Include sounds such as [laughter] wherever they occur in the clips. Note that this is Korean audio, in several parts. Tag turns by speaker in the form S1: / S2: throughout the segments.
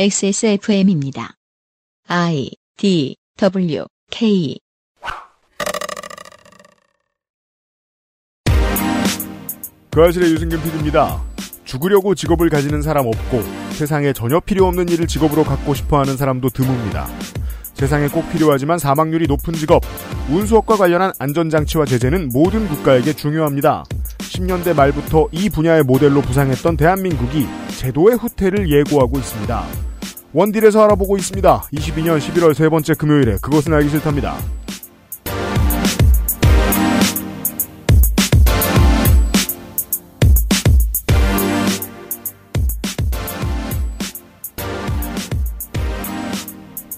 S1: XSFM입니다. I D W K
S2: 그 아실의 유승균 PD입니다. 죽으려고 직업을 가지는 사람 없고 세상에 전혀 필요 없는 일을 직업으로 갖고 싶어 하는 사람도 드뭅니다. 세상에 꼭 필요하지만 사망률이 높은 직업, 운수업과 관련한 안전장치와 제재는 모든 국가에게 중요합니다. 10년대 말부터 이 분야의 모델로 부상했던 대한민국이 제도의 후퇴를 예고하고 있습니다. 원딜에서 알아보고 있습니다. 22년 11월 세 번째 금요일에 그것은 알기 싫답니다.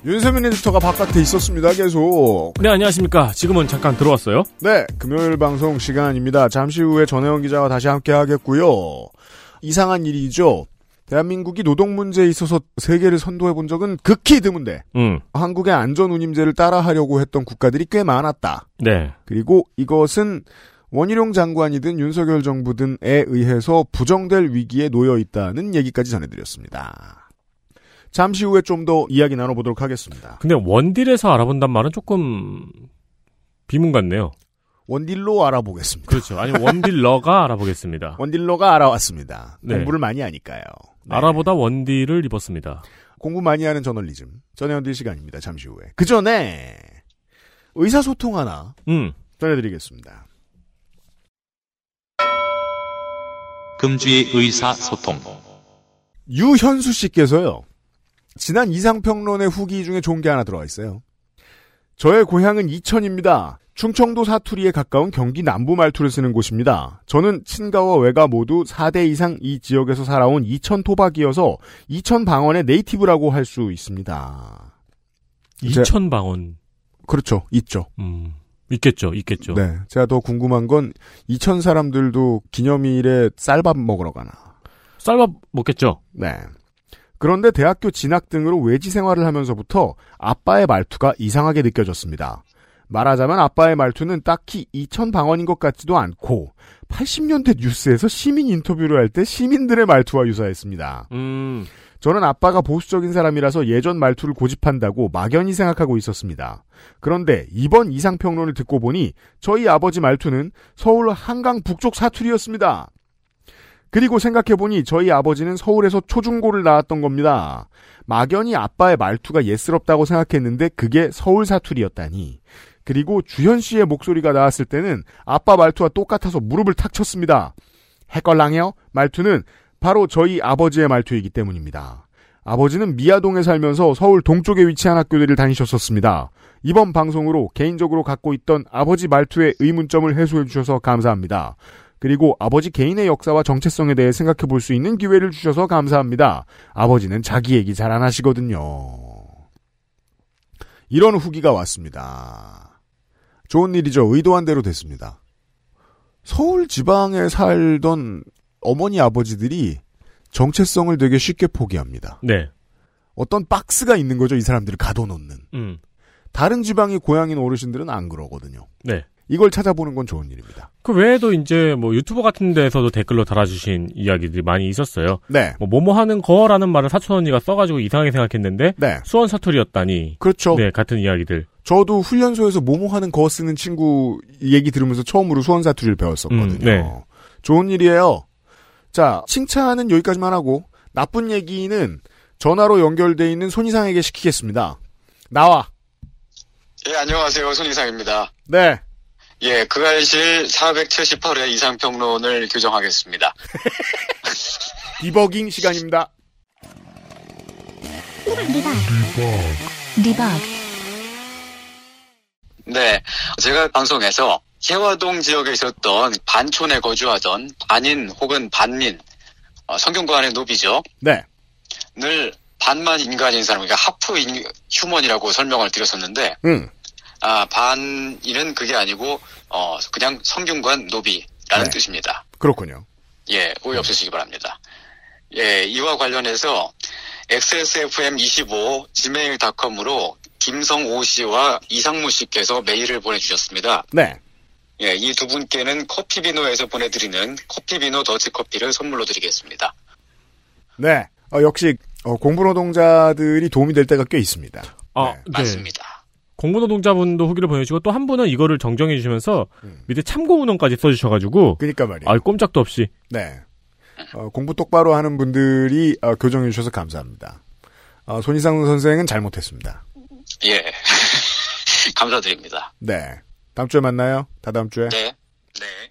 S2: 윤세민 에디터가 바깥에 있었습니다. 계속.
S3: 네, 안녕하십니까. 지금은 잠깐 들어왔어요.
S2: 네, 금요일 방송 시간입니다. 잠시 후에 전혜원 기자와 다시 함께 하겠고요. 이상한 일이죠. 대한민국이 노동 문제에 있어서 세계를 선도해 본 적은 극히 드문데
S3: 음,
S2: 한국의 안전 운임제를 따라하려고 했던 국가들이 꽤 많았다.
S3: 네.
S2: 그리고 이것은 원희룡 장관이든 윤석열 정부든에 의해서 부정될 위기에 놓여 있다는 얘기까지 전해드렸습니다. 잠시 후에 좀 더 이야기 나눠보도록 하겠습니다.
S3: 근데 원딜에서 알아본단 말은 조금 비문 같네요.
S2: 원딜로 알아보겠습니다.
S3: 그렇죠. 아니, 원딜러가 [laughs] 알아보겠습니다.
S2: 원딜러가 알아왔습니다.
S3: 네.
S2: 공부를 많이 하니까요. 네.
S3: 알아보다 원딜을 입었습니다.
S2: 공부 많이 하는 저널리즘. 전해원딜 시간입니다. 잠시 후에. 그 전에 의사소통 하나
S3: 음,
S2: 전해드리겠습니다.
S4: 금주의 의사소통.
S2: 유현수 씨께서요. 지난 이상평론의 후기 중에 좋은 게 하나 들어와 있어요. 저의 고향은 이천입니다. 충청도 사투리에 가까운 경기 남부 말투를 쓰는 곳입니다. 저는 친가와 외가 모두 4대 이상 이 지역에서 살아온 이천 토박이어서 이천 방언의 네이티브라고 할 수 있습니다. 이제-
S3: 이천방언.
S2: 그렇죠. 있죠.
S3: 음, 있겠죠, 있겠죠.
S2: 네. 제가 더 궁금한 건 이천 사람들도 기념일에 쌀밥 먹으러 가나.
S3: 쌀밥 먹겠죠?
S2: 네. 그런데 대학교 진학 등으로 외지 생활을 하면서부터 아빠의 말투가 이상하게 느껴졌습니다. 말하자면 아빠의 말투는 딱히 이천 방언인 것 같지도 않고 80년대 뉴스에서 시민 인터뷰를 할 때 시민들의 말투와 유사했습니다.
S3: 음,
S2: 저는 아빠가 보수적인 사람이라서 예전 말투를 고집한다고 막연히 생각하고 있었습니다. 그런데 이번 이상평론을 듣고 보니 저희 아버지 말투는 서울 한강 북쪽 사투리였습니다. 그리고 생각해보니 저희 아버지는 서울에서 초중고를 나왔던 겁니다. 막연히 아빠의 말투가 예스럽다고 생각했는데 그게 서울 사투리였다니. 그리고 주현 씨의 목소리가 나왔을 때는 아빠 말투와 똑같아서 무릎을 탁 쳤습니다. 해걸랑해요? 말투는 바로 저희 아버지의 말투이기 때문입니다. 아버지는 미아동에 살면서 서울 동쪽에 위치한 학교들을 다니셨었습니다. 이번 방송으로 개인적으로 갖고 있던 아버지 말투의 의문점을 해소해 주셔서 감사합니다. 그리고 아버지 개인의 역사와 정체성에 대해 생각해 볼 수 있는 기회를 주셔서 감사합니다. 아버지는 자기 얘기 잘 안 하시거든요. 이런 후기가 왔습니다. 좋은 일이죠. 의도한 대로 됐습니다. 서울 지방에 살던 어머니 아버지들이 정체성을 되게 쉽게 포기합니다.
S3: 네.
S2: 어떤 박스가 있는 거죠. 이 사람들을 가둬놓는.
S3: 음,
S2: 다른 지방이 고향인 어르신들은 안 그러거든요.
S3: 네.
S2: 이걸 찾아보는 건 좋은 일입니다.
S3: 그 외에도 이제 뭐 유튜브 같은 데서도 댓글로 달아주신 이야기들이 많이 있었어요.
S2: 네.
S3: 뭐, 뭐뭐 하는 거라는 말을 사촌 언니가 써가지고 이상하게 생각했는데,
S2: 네.
S3: 수원 사투리였다니.
S2: 그렇죠.
S3: 네, 같은 이야기들.
S2: 저도 훈련소에서 모모하는 거 쓰는 친구 얘기 들으면서 처음으로 수원 사투리를 배웠었거든요.
S3: 음, 네.
S2: 좋은 일이에요. 자, 칭찬은 여기까지만 하고 나쁜 얘기는 전화로 연결돼 있는 손이상에게 시키겠습니다. 나와.
S5: 예, 안녕하세요. 손이상입니다.
S2: 네.
S5: 예, 그 알실 478회 이상평론을 규정하겠습니다.
S2: 디버깅 시간입니다.
S5: 네, 제가 방송에서 해화동 지역에 있었던 반촌에 거주하던 반인 혹은 반민, 어, 성균관의 노비죠.
S2: 네.
S5: 늘 반만 인간인 사람, 그러니까 half 인, human이라고 설명을 드렸었는데,
S2: 응.
S5: 아, 반인은 그게 아니고, 어, 그냥 성균관 노비라는
S2: 네.
S5: 뜻입니다.
S2: 그렇군요.
S5: 예, 오해 없으시기 바랍니다. 예, 이와 관련해서 XSFM25 gmail.com으로 김성오 씨와 이상무 씨께서 메일을 보내주셨습니다.
S2: 네.
S5: 예, 이 두 분께는 커피비노에서 보내드리는 커피비노 더치커피를 선물로 드리겠습니다.
S2: 네. 어, 역시 어, 공부노동자들이 도움이 될 때가 꽤 있습니다.
S3: 아,
S2: 네,
S3: 네.
S5: 맞습니다.
S3: 공부노동자분도 후기를 보내주시고 또 한 분은 이거를 정정해 주시면서
S2: 음.
S3: 밑에 참고 운원까지 써주셔가지고
S2: 그니까 말이에요.
S3: 아 꼼짝도 없이
S2: 네. 어, 공부 똑바로 하는 분들이 어, 교정해 주셔서 감사합니다. 어, 손희상 선생은 잘못했습니다.
S5: 예. [laughs] 감사드립니다.
S2: 네. 다음 주에 만나요. 다 다음 주에.
S5: 네. 네.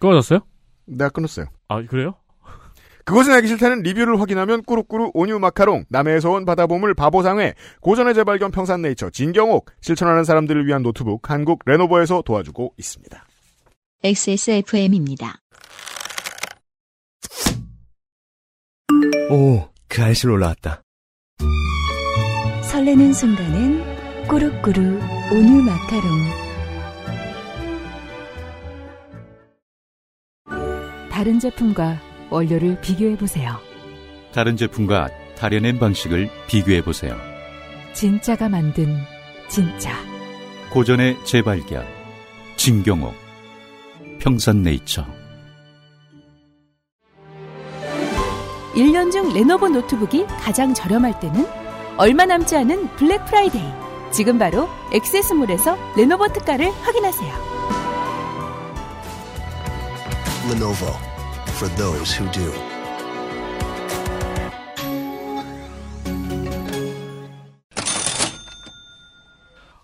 S3: 끊어졌어요?
S2: 내가 끊었어요.
S3: 아 그래요?
S2: 그것은 알기 싫다는 리뷰를 확인하면 꾸루꾸루 온유 마카롱, 남해에서 온 바다보물 바보상회, 고전의 재발견 평산네이처, 진경옥, 실천하는 사람들을 위한 노트북 한국 레노버에서 도와주고 있습니다.
S1: XSFM입니다.
S4: 오, 그 알실 올라왔다.
S6: 설레는 순간은 꾸룩꾸룩 온유 마카롱. 다른 제품과 원료를 비교해 보세요.
S7: 다른 제품과 다려낸 방식을 비교해 보세요.
S6: 진짜가 만든 진짜.
S7: 고전의 재발견. 진경옥. 평산네이처.
S6: 1년 중 레노버 노트북이 가장 저렴할 때는 얼마 남지 않은 블랙 프라이데이. 지금 바로 액세스몰에서 레노버 특가를 확인하세요.
S4: Lenovo for those who do.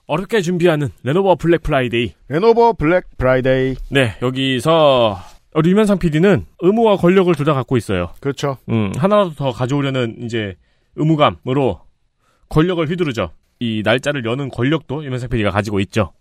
S3: 어렵게 준비하는 레노버 블랙 프라이데이.
S2: 레노버 블랙 프라이데이.
S3: 네 여기서 유면상 PD는 의무와 권력을 둘 다 갖고 있어요.
S2: 그렇죠.
S3: 음 하나라도 더 가져오려는 이제 의무감으로 권력을 휘두르죠. 이 날짜를 여는 권력도 유면상 PD가 가지고 있죠.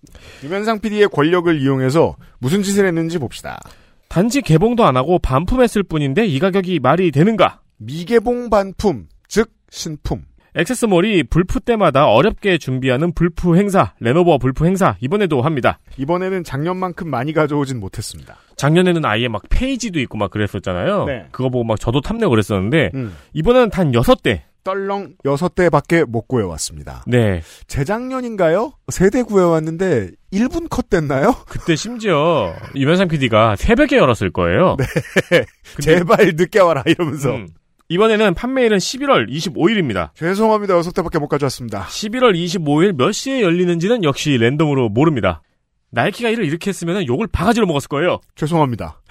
S2: 유면상 PD의 권력을 이용해서 무슨 짓을 했는지 봅시다.
S3: 단지 개봉도 안 하고 반품했을 뿐인데 이 가격이 말이 되는가?
S2: 미개봉 반품, 즉 신품.
S3: 액세스몰이 불프 때마다 어렵게 준비하는 불프 행사, 레노버 불프 행사 이번에도 합니다.
S2: 이번에는 작년만큼 많이 가져오진 못했습니다.
S3: 작년에는 아예 막 페이지도 있고 막 그랬었잖아요.
S2: 네.
S3: 그거 보고 막 저도 탐내고 그랬었는데
S2: 음.
S3: 이번에는 단 6대.
S2: 떨렁 여섯 대밖에 못 구해왔습니다.
S3: 네.
S2: 재작년인가요? 세대 구해왔는데 1분 컷 됐나요?
S3: 그때 심지어 이면상 PD가 새벽에 열었을 거예요.
S2: 네. [laughs] 제발 늦게 와라 이러면서
S3: 음, 이번에는 판매일은 11월 25일입니다.
S2: 죄송합니다 여섯 대밖에 못 가져왔습니다.
S3: 11월 25일 몇 시에 열리는지는 역시 랜덤으로 모릅니다. 나이키가 이를 이렇게 했으면 욕을 바가지로 먹었을 거예요.
S2: 죄송합니다.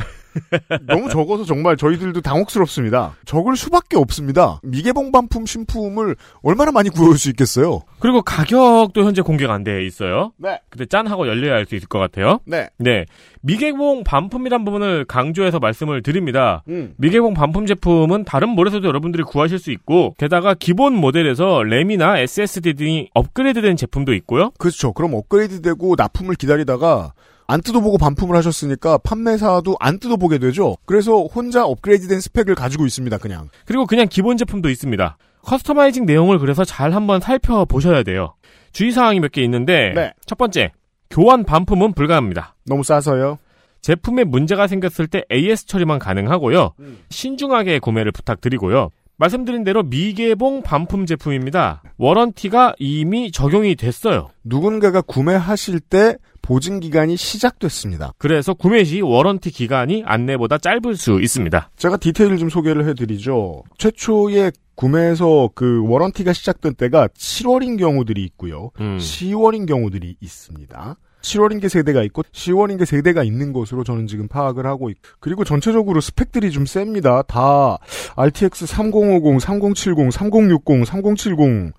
S2: 너무 적어서 정말 저희들도 당혹스럽습니다. 적을 수밖에 없습니다. 미개봉 반품 신품을 얼마나 많이 구해올 수 있겠어요?
S3: 그리고 가격도 현재 공개가 안 돼 있어요.
S2: 네.
S3: 근데 짠 하고 열려야 할수 있을 것 같아요.
S2: 네.
S3: 네. 미개봉 반품이란 부분을 강조해서 말씀을 드립니다.
S2: 음.
S3: 미개봉 반품 제품은 다른 몰에서도 여러분들이 구하실 수 있고 게다가 기본 모델에서 램이나 SSD 등이 업그레이드된 제품도 있고요.
S2: 그렇죠. 그럼 업그레이드 되고 납품을 기다리다가 안 뜯어보고 반품을 하셨으니까 판매사도 안 뜯어보게 되죠. 그래서 혼자 업그레이드된 스펙을 가지고 있습니다. 그냥.
S3: 그리고 그냥 기본 제품도 있습니다. customizing 내용을 그래서 잘 한번 살펴보셔야 돼요. 주의사항이 몇 개 있는데
S2: 네.
S3: 첫 번째, 교환 반품은 불가합니다.
S2: 너무 싸서요.
S3: 제품에 문제가 생겼을 때 AS 처리만 가능하고요.
S2: 음.
S3: 신중하게 구매를 부탁드리고요. 말씀드린 대로 미개봉 반품 제품입니다. warranty가 이미 적용이 됐어요.
S2: 누군가가 구매하실 때 보증 기간이 시작됐습니다.
S3: 그래서 구매 시 워런티 기간이 안내보다 짧을 수 있습니다.
S2: 제가 디테일을 좀 소개를 해드리죠. 최초에 구매해서 그 워런티가 시작된 때가 7월인 경우들이 있고요.
S3: 음.
S2: 10월인 경우들이 있습니다. 7월인 게 세대가 있고 10월인 게 세대가 있는 것으로 저는 지금 파악을 하고 있고 그리고 전체적으로 스펙들이 좀 셉니다. 다 RTX 3050, 3070, 3060, 3070,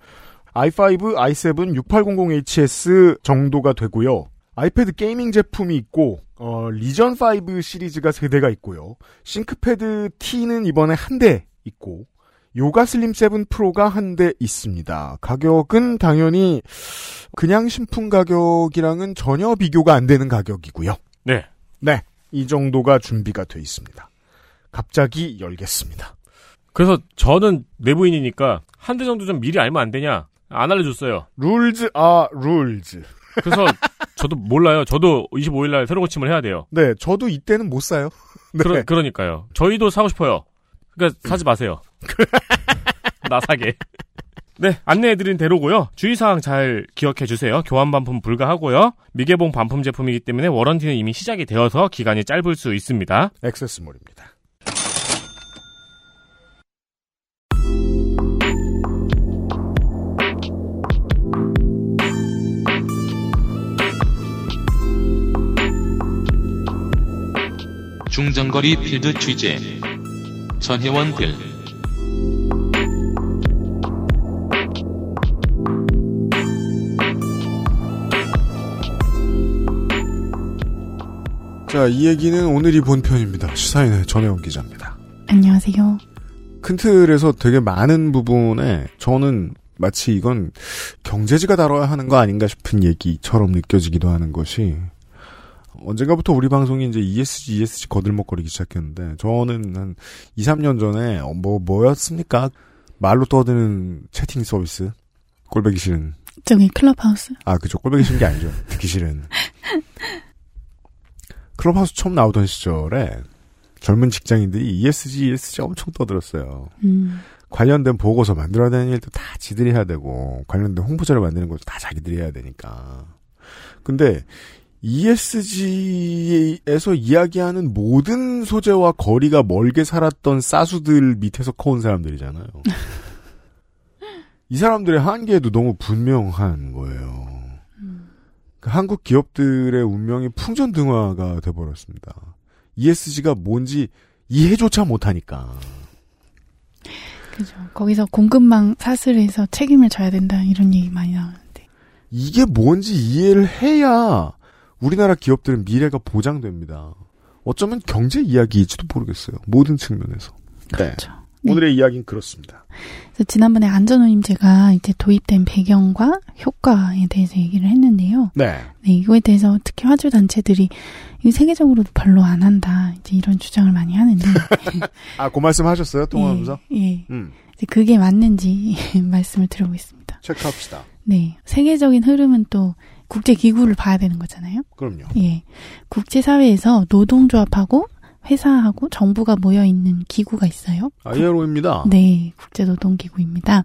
S2: i5, i7, 6800HS 정도가 되고요. 아이디어패드 게이밍 제품이 있고 어, 리전 5 시리즈가 세 대가 있고요. 싱크패드 T는 이번에 한 대 있고 요가 슬림 7 프로가 한 대 있습니다. 가격은 당연히 그냥 신품 가격이랑은 전혀 비교가 안 되는 가격이고요.
S3: 네.
S2: 네, 이 정도가 준비가 돼 있습니다. 갑자기 열겠습니다.
S3: 그래서 저는 내부인이니까 한 대 정도 좀 미리 알면 안 되냐? 안 알려줬어요.
S2: 룰즈 아 룰즈.
S3: 그래서 [laughs] 저도 몰라요. 저도 25일 날 새로 고침을 해야 돼요.
S2: 네, 저도 이때는 못 사요. [laughs] 네.
S3: 그러, 그러니까요. 저희도 사고 싶어요. 그러니까 사지 마세요. [laughs] 나 사게. 네, 안내해드린 대로고요. 주의사항 잘 기억해 주세요. 교환 반품 불가하고요. 미개봉 반품 제품이기 때문에 워런티는 이미 시작이 되어서 기간이 짧을 수 있습니다.
S2: 액세스몰입니다.
S8: 중장거리 필드 취재 전혜원 글
S2: 자, 이 얘기는 오늘이 본편입니다. 시사인의 전혜원 기자입니다.
S9: 안녕하세요.
S2: 큰 틀에서 되게 많은 부분에 저는 마치 이건 경제지가 다뤄야 하는 거 아닌가 싶은 얘기처럼 느껴지기도 하는 것이 언젠가부터 우리 방송이 이제 ESG, ESG 거들먹거리기 시작했는데 저는 한 2, 3년 전에 어, 뭐 뭐였습니까? 말로 떠드는 채팅 서비스 꼴배기 싫은
S9: 저기 클럽하우스.
S2: 아 그죠 꼴배기 싫은 게 아니죠 듣기 싫은 [laughs] 클럽하우스 처음 나오던 시절에 젊은 직장인들이 ESG, ESG 엄청 떠들었어요.
S9: 음.
S2: 관련된 보고서 만들어야 되는 일도 다 지들이 해야 되고 관련된 홍보자를 만드는 것도 다 자기들이 해야 되니까. 근데 ESG에서 이야기하는 모든 소재와 거리가 멀게 살았던 싸수들 밑에서 커온 사람들이잖아요. [laughs] 이 사람들의 한계도 너무 분명한 거예요. 그 한국 기업들의 운명이 풍전등화가 돼버렸습니다. ESG가 뭔지 이해조차 못하니까.
S9: 그죠. 거기서 공급망 사슬에서 책임을 져야 된다 이런 얘기 많이 나오는데.
S2: 이게 뭔지 이해를 해야 우리나라 기업들은 미래가 보장됩니다. 어쩌면 경제 이야기일지도 모르겠어요. 모든 측면에서.
S9: 그렇죠.
S2: 네. 오늘의 이야기는 그렇습니다.
S9: 그래서 지난번에 안전운임제가 이제 도입된 배경과 효과에 대해서 얘기를 했는데요.
S2: 네.
S9: 네, 이거에 대해서 특히 화주 단체들이 이 세계적으로도 별로 안 한다. 이제 이런 주장을 많이 하는데. [laughs]
S2: 아, 그 말씀 하셨어요? 통화하면서?
S9: 예. 예.
S2: 음.
S9: 이제 그게 맞는지 [laughs] 말씀을 드려보겠습니다.
S2: 체크합시다.
S9: 네. 세계적인 흐름은 또 국제기구를 봐야 되는 거잖아요.
S2: 그럼요.
S9: 예. 국제사회에서 노동조합하고 회사하고 정부가 모여 있는 기구가 있어요.
S2: ILO입니다.
S9: 네, 국제노동기구입니다.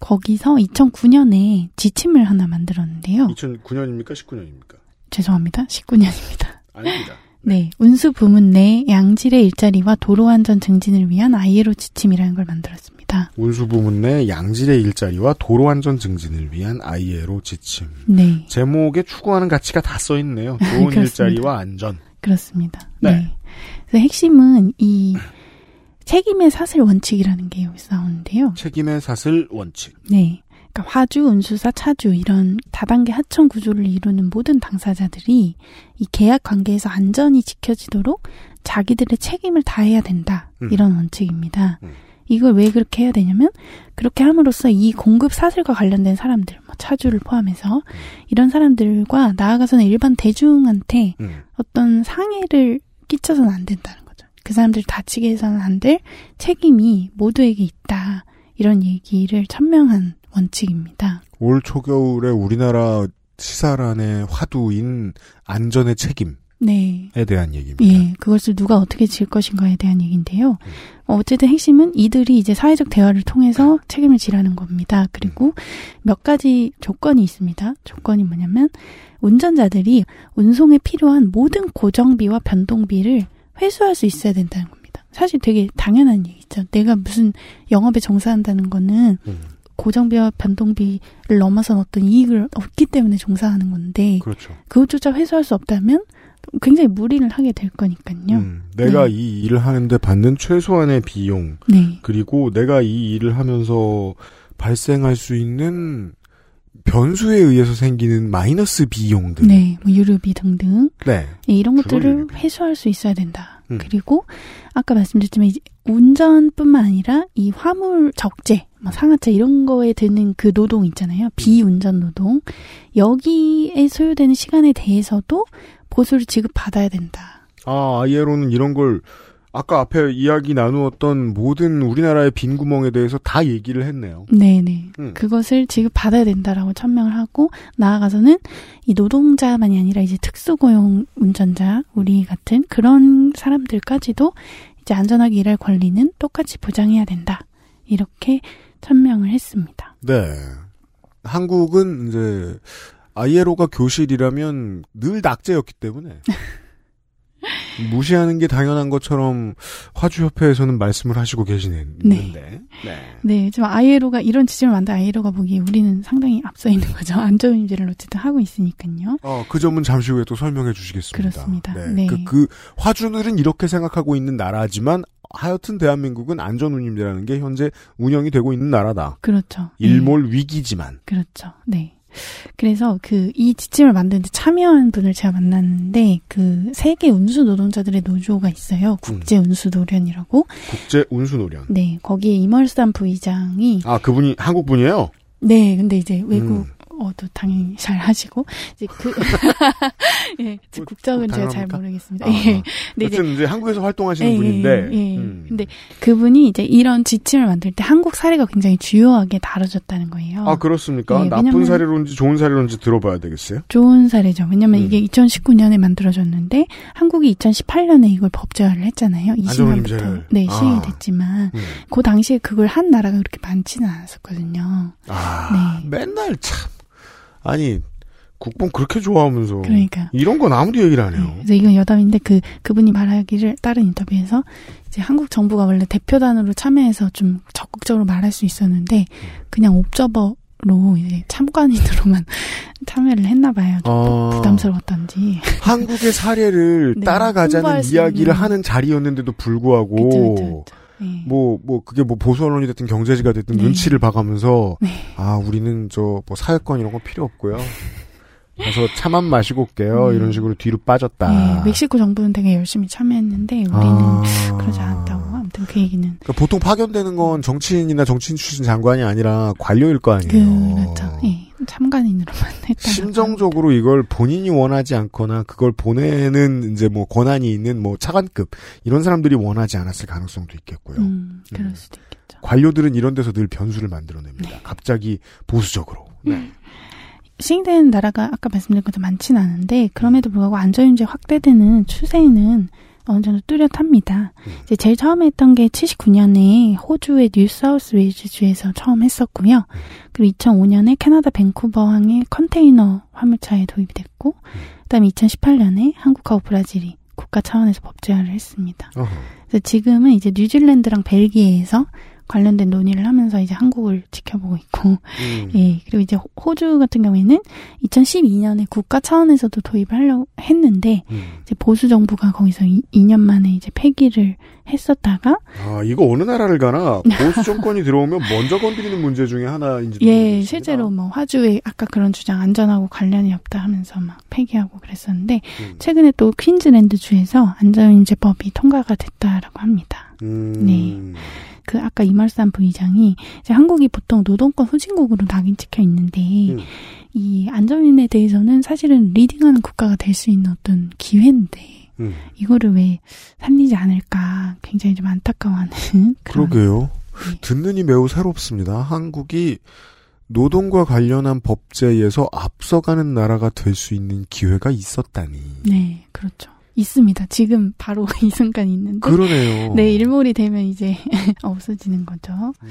S9: 거기서 2009년에 지침을 하나 만들었는데요.
S2: 2009년입니까? 19년입니까?
S9: 죄송합니다. 19년입니다.
S2: 아닙니다. [laughs]
S9: 네, 운수 부문 내 양질의 일자리와 도로 안전 증진을 위한 ILO 지침이라는 걸 만들었습니다.
S2: 운수 부문 내 양질의 일자리와 도로 안전 증진을 위한 ILO 지침.
S9: 네,
S2: 제목에 추구하는 가치가 다 써 있네요. 좋은. [laughs] 일자리와 안전.
S9: 그렇습니다.
S2: 네.
S9: 네. 그래서 핵심은 이 책임의 사슬 원칙이라는 게 여기서 나오는데요.
S2: 책임의 사슬 원칙.
S9: 네. 그러니까 화주, 운수사, 차주 이런 다단계 하청 구조를 이루는 모든 당사자들이 이 계약 관계에서 안전이 지켜지도록 자기들의 책임을 다해야 된다.
S2: 음.
S9: 이런 원칙입니다.
S2: 음.
S9: 이걸 왜 그렇게 해야 되냐면 그렇게 함으로써 이 공급 사슬과 관련된 사람들, 뭐 차주를 포함해서 이런 사람들과 나아가서는 일반 대중한테
S2: 음.
S9: 어떤 상해를 끼쳐서는 안 된다는 거죠. 그 사람들이 다치게 해서는 안 될 책임이 모두에게 있다. 이런 얘기를 천명한 원칙입니다.
S2: 올 초겨울에 우리나라 시사란의 화두인 안전의 책임 에
S9: 네.
S2: 대한 얘기입니다.
S9: 예, 그것을 누가 어떻게 질 것인가에 대한 얘기인데요. 어, 어쨌든 핵심은 이들이 이제 사회적 대화를 통해서 책임을 지라는 겁니다. 그리고 몇 가지 조건이 있습니다. 조건이 뭐냐면 운전자들이 운송에 필요한 모든 고정비와 변동비를 회수할 수 있어야 된다는 겁니다. 사실 되게 당연한 얘기죠. 내가 무슨 영업에 종사한다는 거는
S2: 음.
S9: 고정비와 변동비를 넘어선 어떤 이익을 얻기 때문에 종사하는 건데
S2: 그렇죠.
S9: 그것조차 회수할 수 없다면 굉장히 무리를 하게 될 거니까요.
S2: 음, 내가
S9: 네.
S2: 이 일을 하는데 받는 최소한의 비용
S9: 네.
S2: 그리고 내가 이 일을 하면서 발생할 수 있는 변수에 의해서 생기는 마이너스 비용들.
S9: 네, 뭐 유류비 등등
S2: 네.
S9: 예, 이런 것들을
S2: 유류비.
S9: 회수할 수 있어야 된다.
S2: 음.
S9: 그리고 아까 말씀드렸지만 이제 운전뿐만 아니라 이 화물 적재, 뭐 상하차 이런 거에 드는 그 노동 있잖아요. 비운전 노동 여기에 소요되는 시간에 대해서도 보수를 지급받아야 된다.
S2: 아, ILO는 이런 걸 아까 앞에 이야기 나누었던 모든 우리나라의 빈 구멍에 대해서 다 얘기를 했네요.
S9: 네네.
S2: 음.
S9: 그것을 지급받아야 된다라고 천명을 하고 나아가서는 이 노동자만이 아니라 이제 특수고용 운전자 우리 같은 그런 사람들까지도 이제 안전하게 일할 권리는 똑같이 보장해야 된다. 이렇게 천명을 했습니다.
S2: 네. 한국은 이제 ILO가 교실이라면 늘 낙제였기 때문에 [laughs] 무시하는 게 당연한 것처럼 화주협회에서는 말씀을 하시고 계시는데. 네.
S9: 네, 좀 아이에로가 이런 지점을 만든 아이에로가 보기에 우리는 상당히 앞서 있는 거죠. 안전인지를 어쨌든 하고 있으니까요.
S2: 어, 그 점은 잠시 후에 또 설명해 주시겠습니다.
S9: 그렇습니다.
S2: 네.
S9: 네.
S2: 그, 그 화주들은 이렇게 생각하고 있는 나라지만 하여튼 대한민국은 안전운임제라는 게 현재 운영이 되고 있는 나라다.
S9: 그렇죠. 네.
S2: 일몰 위기지만.
S9: 그렇죠. 네. 그래서 그 이 지침을 만드는데 참여한 분을 제가 만났는데 그 세계 운수 노동자들의 노조가 있어요. 국제 운수 노련이라고.
S2: 국제 운수 노련.
S9: 네, 거기에 이멀산 부의장이
S2: 아, 그분이 한국 분이에요?
S9: 네, 근데 이제 외국
S2: 음.
S9: 어도 당연히 잘 하시고 이제 그 [laughs] 예, 제 국적은 제가 잘? 모르겠습니다.
S2: 아,
S9: 예. 근데 이제
S2: 이제 한국에서 활동하시는
S9: 예,
S2: 분인데.
S9: 예, 예.
S2: 음.
S9: 근데 그분이 이제 이런 지침을 만들 때 한국 사례가 굉장히 주요하게 다뤄졌다는 거예요.
S2: 아, 그렇습니까?
S9: 네,
S2: 나쁜 사례론지 좋은 사례론지 들어봐야 되겠어요?
S9: 좋은 사례죠. 왜냐면
S2: 음.
S9: 이게 2019년에 만들어졌는데 한국이 2018년에 이걸 법제화를 했잖아요.
S2: 안전운임제를.
S9: 20년부터 네
S2: 아.
S9: 시행됐지만
S2: 음.
S9: 그 당시에 그걸 한 나라가 그렇게 많지는 않았었거든요.
S2: 아,
S9: 네.
S2: 맨날 참. 아니, 국뽕 그렇게 좋아하면서.
S9: 그러니까.
S2: 이런 건 아무도 얘기를 안 해요.
S9: 그래서 이건 여담인데 그 그분이 말하기를 다른 인터뷰에서 이제 한국 정부가 원래 대표단으로 참여해서 좀 적극적으로 말할 수 있었는데 그냥 옵저버로 이제 참관인으로만 [laughs] 참여를 했나 봐요. 좀
S2: 아.
S9: 부담스러웠던지. [laughs]
S2: 한국의 사례를
S9: 네,
S2: 따라가자는 이야기를. 하는 자리였는데도 불구하고
S9: 그쵸, 그쵸, 그쵸. 네.
S2: 뭐, 뭐, 그게 뭐 보수 언론이 됐든 경제지가 됐든
S9: 네.
S2: 눈치를 봐가면서,
S9: 네.
S2: 아, 우리는 저, 뭐, 사회권 이런 거 필요 없고요. 가서 차만 마시고 올게요.
S9: 음.
S2: 이런 식으로 뒤로 빠졌다.
S9: 네, 멕시코 정부는 되게 열심히 참여했는데 우리는
S2: 아.
S9: 그러지 않았다고. 아무튼 그 얘기는
S2: 그러니까 보통 파견되는 건 정치인이나 정치인 출신 장관이 아니라 관료일
S9: 거그
S2: 아니에요.
S9: 그렇죠. 예, 참관인으로만 했다.
S2: 심정적으로 이걸 본인이 원하지 않거나 그걸 보내는 이제 뭐 권한이 있는 뭐 차관급 이런 사람들이 원하지 않았을 가능성도 있겠고요.
S9: 음, 그럴 수도 있겠죠.
S2: 관료들은 이런 데서 늘 변수를 만들어냅니다.
S9: 네.
S2: 갑자기 보수적으로. 네.
S9: 시행된 나라가 아까 말씀드린 것도 많지는 않은데 그럼에도 불구하고 안전운임제 확대되는 추세는 어느 정도 뚜렷합니다.
S2: 음.
S9: 이제 제일 처음에 했던 게 79년에 호주의 뉴사우스 웨일즈 주에서 처음 했었고요. 그리고 2005년에 캐나다 밴쿠버 항의 컨테이너 화물차에 도입이 됐고, 그다음에 2018년에 한국하고 브라질이 국가 차원에서 법제화를 했습니다.
S2: 어허.
S9: 그래서 지금은 이제 뉴질랜드랑 벨기에에서 관련된 논의를 하면서 이제 한국을 지켜보고 있고,
S2: 음.
S9: 예, 그리고 이제 호- 호주 같은 경우에는 2012년에 국가 차원에서도 도입을 하려고 했는데,
S2: 음.
S9: 이제 보수 정부가 거기서 2, 년 만에 이제 폐기를 했었다가,
S2: 아, 이거 어느 나라를 가나 보수 정권이 들어오면 먼저 건드리는 문제 중에 하나인지
S9: 예, 실제로 뭐 화주에 아까 그런 주장 안전하고 관련이 없다 하면서 막 폐기하고 그랬었는데,
S2: 음.
S9: 최근에 또 퀸즈랜드 주에서 안전인재법이 통과가 됐다라고 합니다.
S2: 음.
S9: 네. 그 아까 이말산 부의장이 이제 한국이 보통 노동권 후진국으로 낙인 찍혀 있는데
S2: 음.
S9: 이 안전운임에 대해서는 사실은 leading하는 국가가 될 수 있는 어떤 기회인데
S2: 음.
S9: 이거를 왜 살리지 않을까 굉장히 좀 안타까워하는 [laughs] 그런
S2: 그러게요.
S9: 네.
S2: 듣느니 매우 새롭습니다. 한국이 노동과 관련한 법제에서 앞서가는 나라가 될 수 있는 기회가 있었다니.
S9: 네 그렇죠 있습니다 지금 바로 [laughs] 이 순간 있는데
S2: 그러네요.
S9: 네 일몰이 되면 이제 [laughs] 없어지는 거죠.
S2: 음.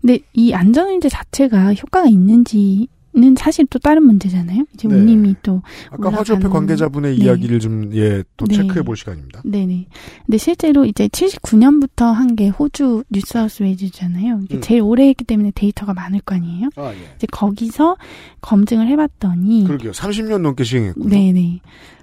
S9: 근데 이 안전인제 자체가 효과가 있는지 는 사실 또 다른 문제잖아요. 이제
S2: 네.
S9: 운님이 또
S2: 아까 화주협회
S9: 올라가는-
S2: 관계자분의
S9: 네.
S2: 이야기를 좀, 예, 또
S9: 네.
S2: 체크해 볼 시간입니다.
S9: 네네. 근데 실제로 이제 79년부터 한 게 호주 뉴사우스 웨이즈잖아요. 이게
S2: 음.
S9: 제일 오래 했기 때문에 데이터가 많을 거 아니에요.
S2: 아, 예.
S9: 이제 거기서 검증을 해봤더니
S2: 그러게요. 30년 넘게 시행했군요.
S9: 네네.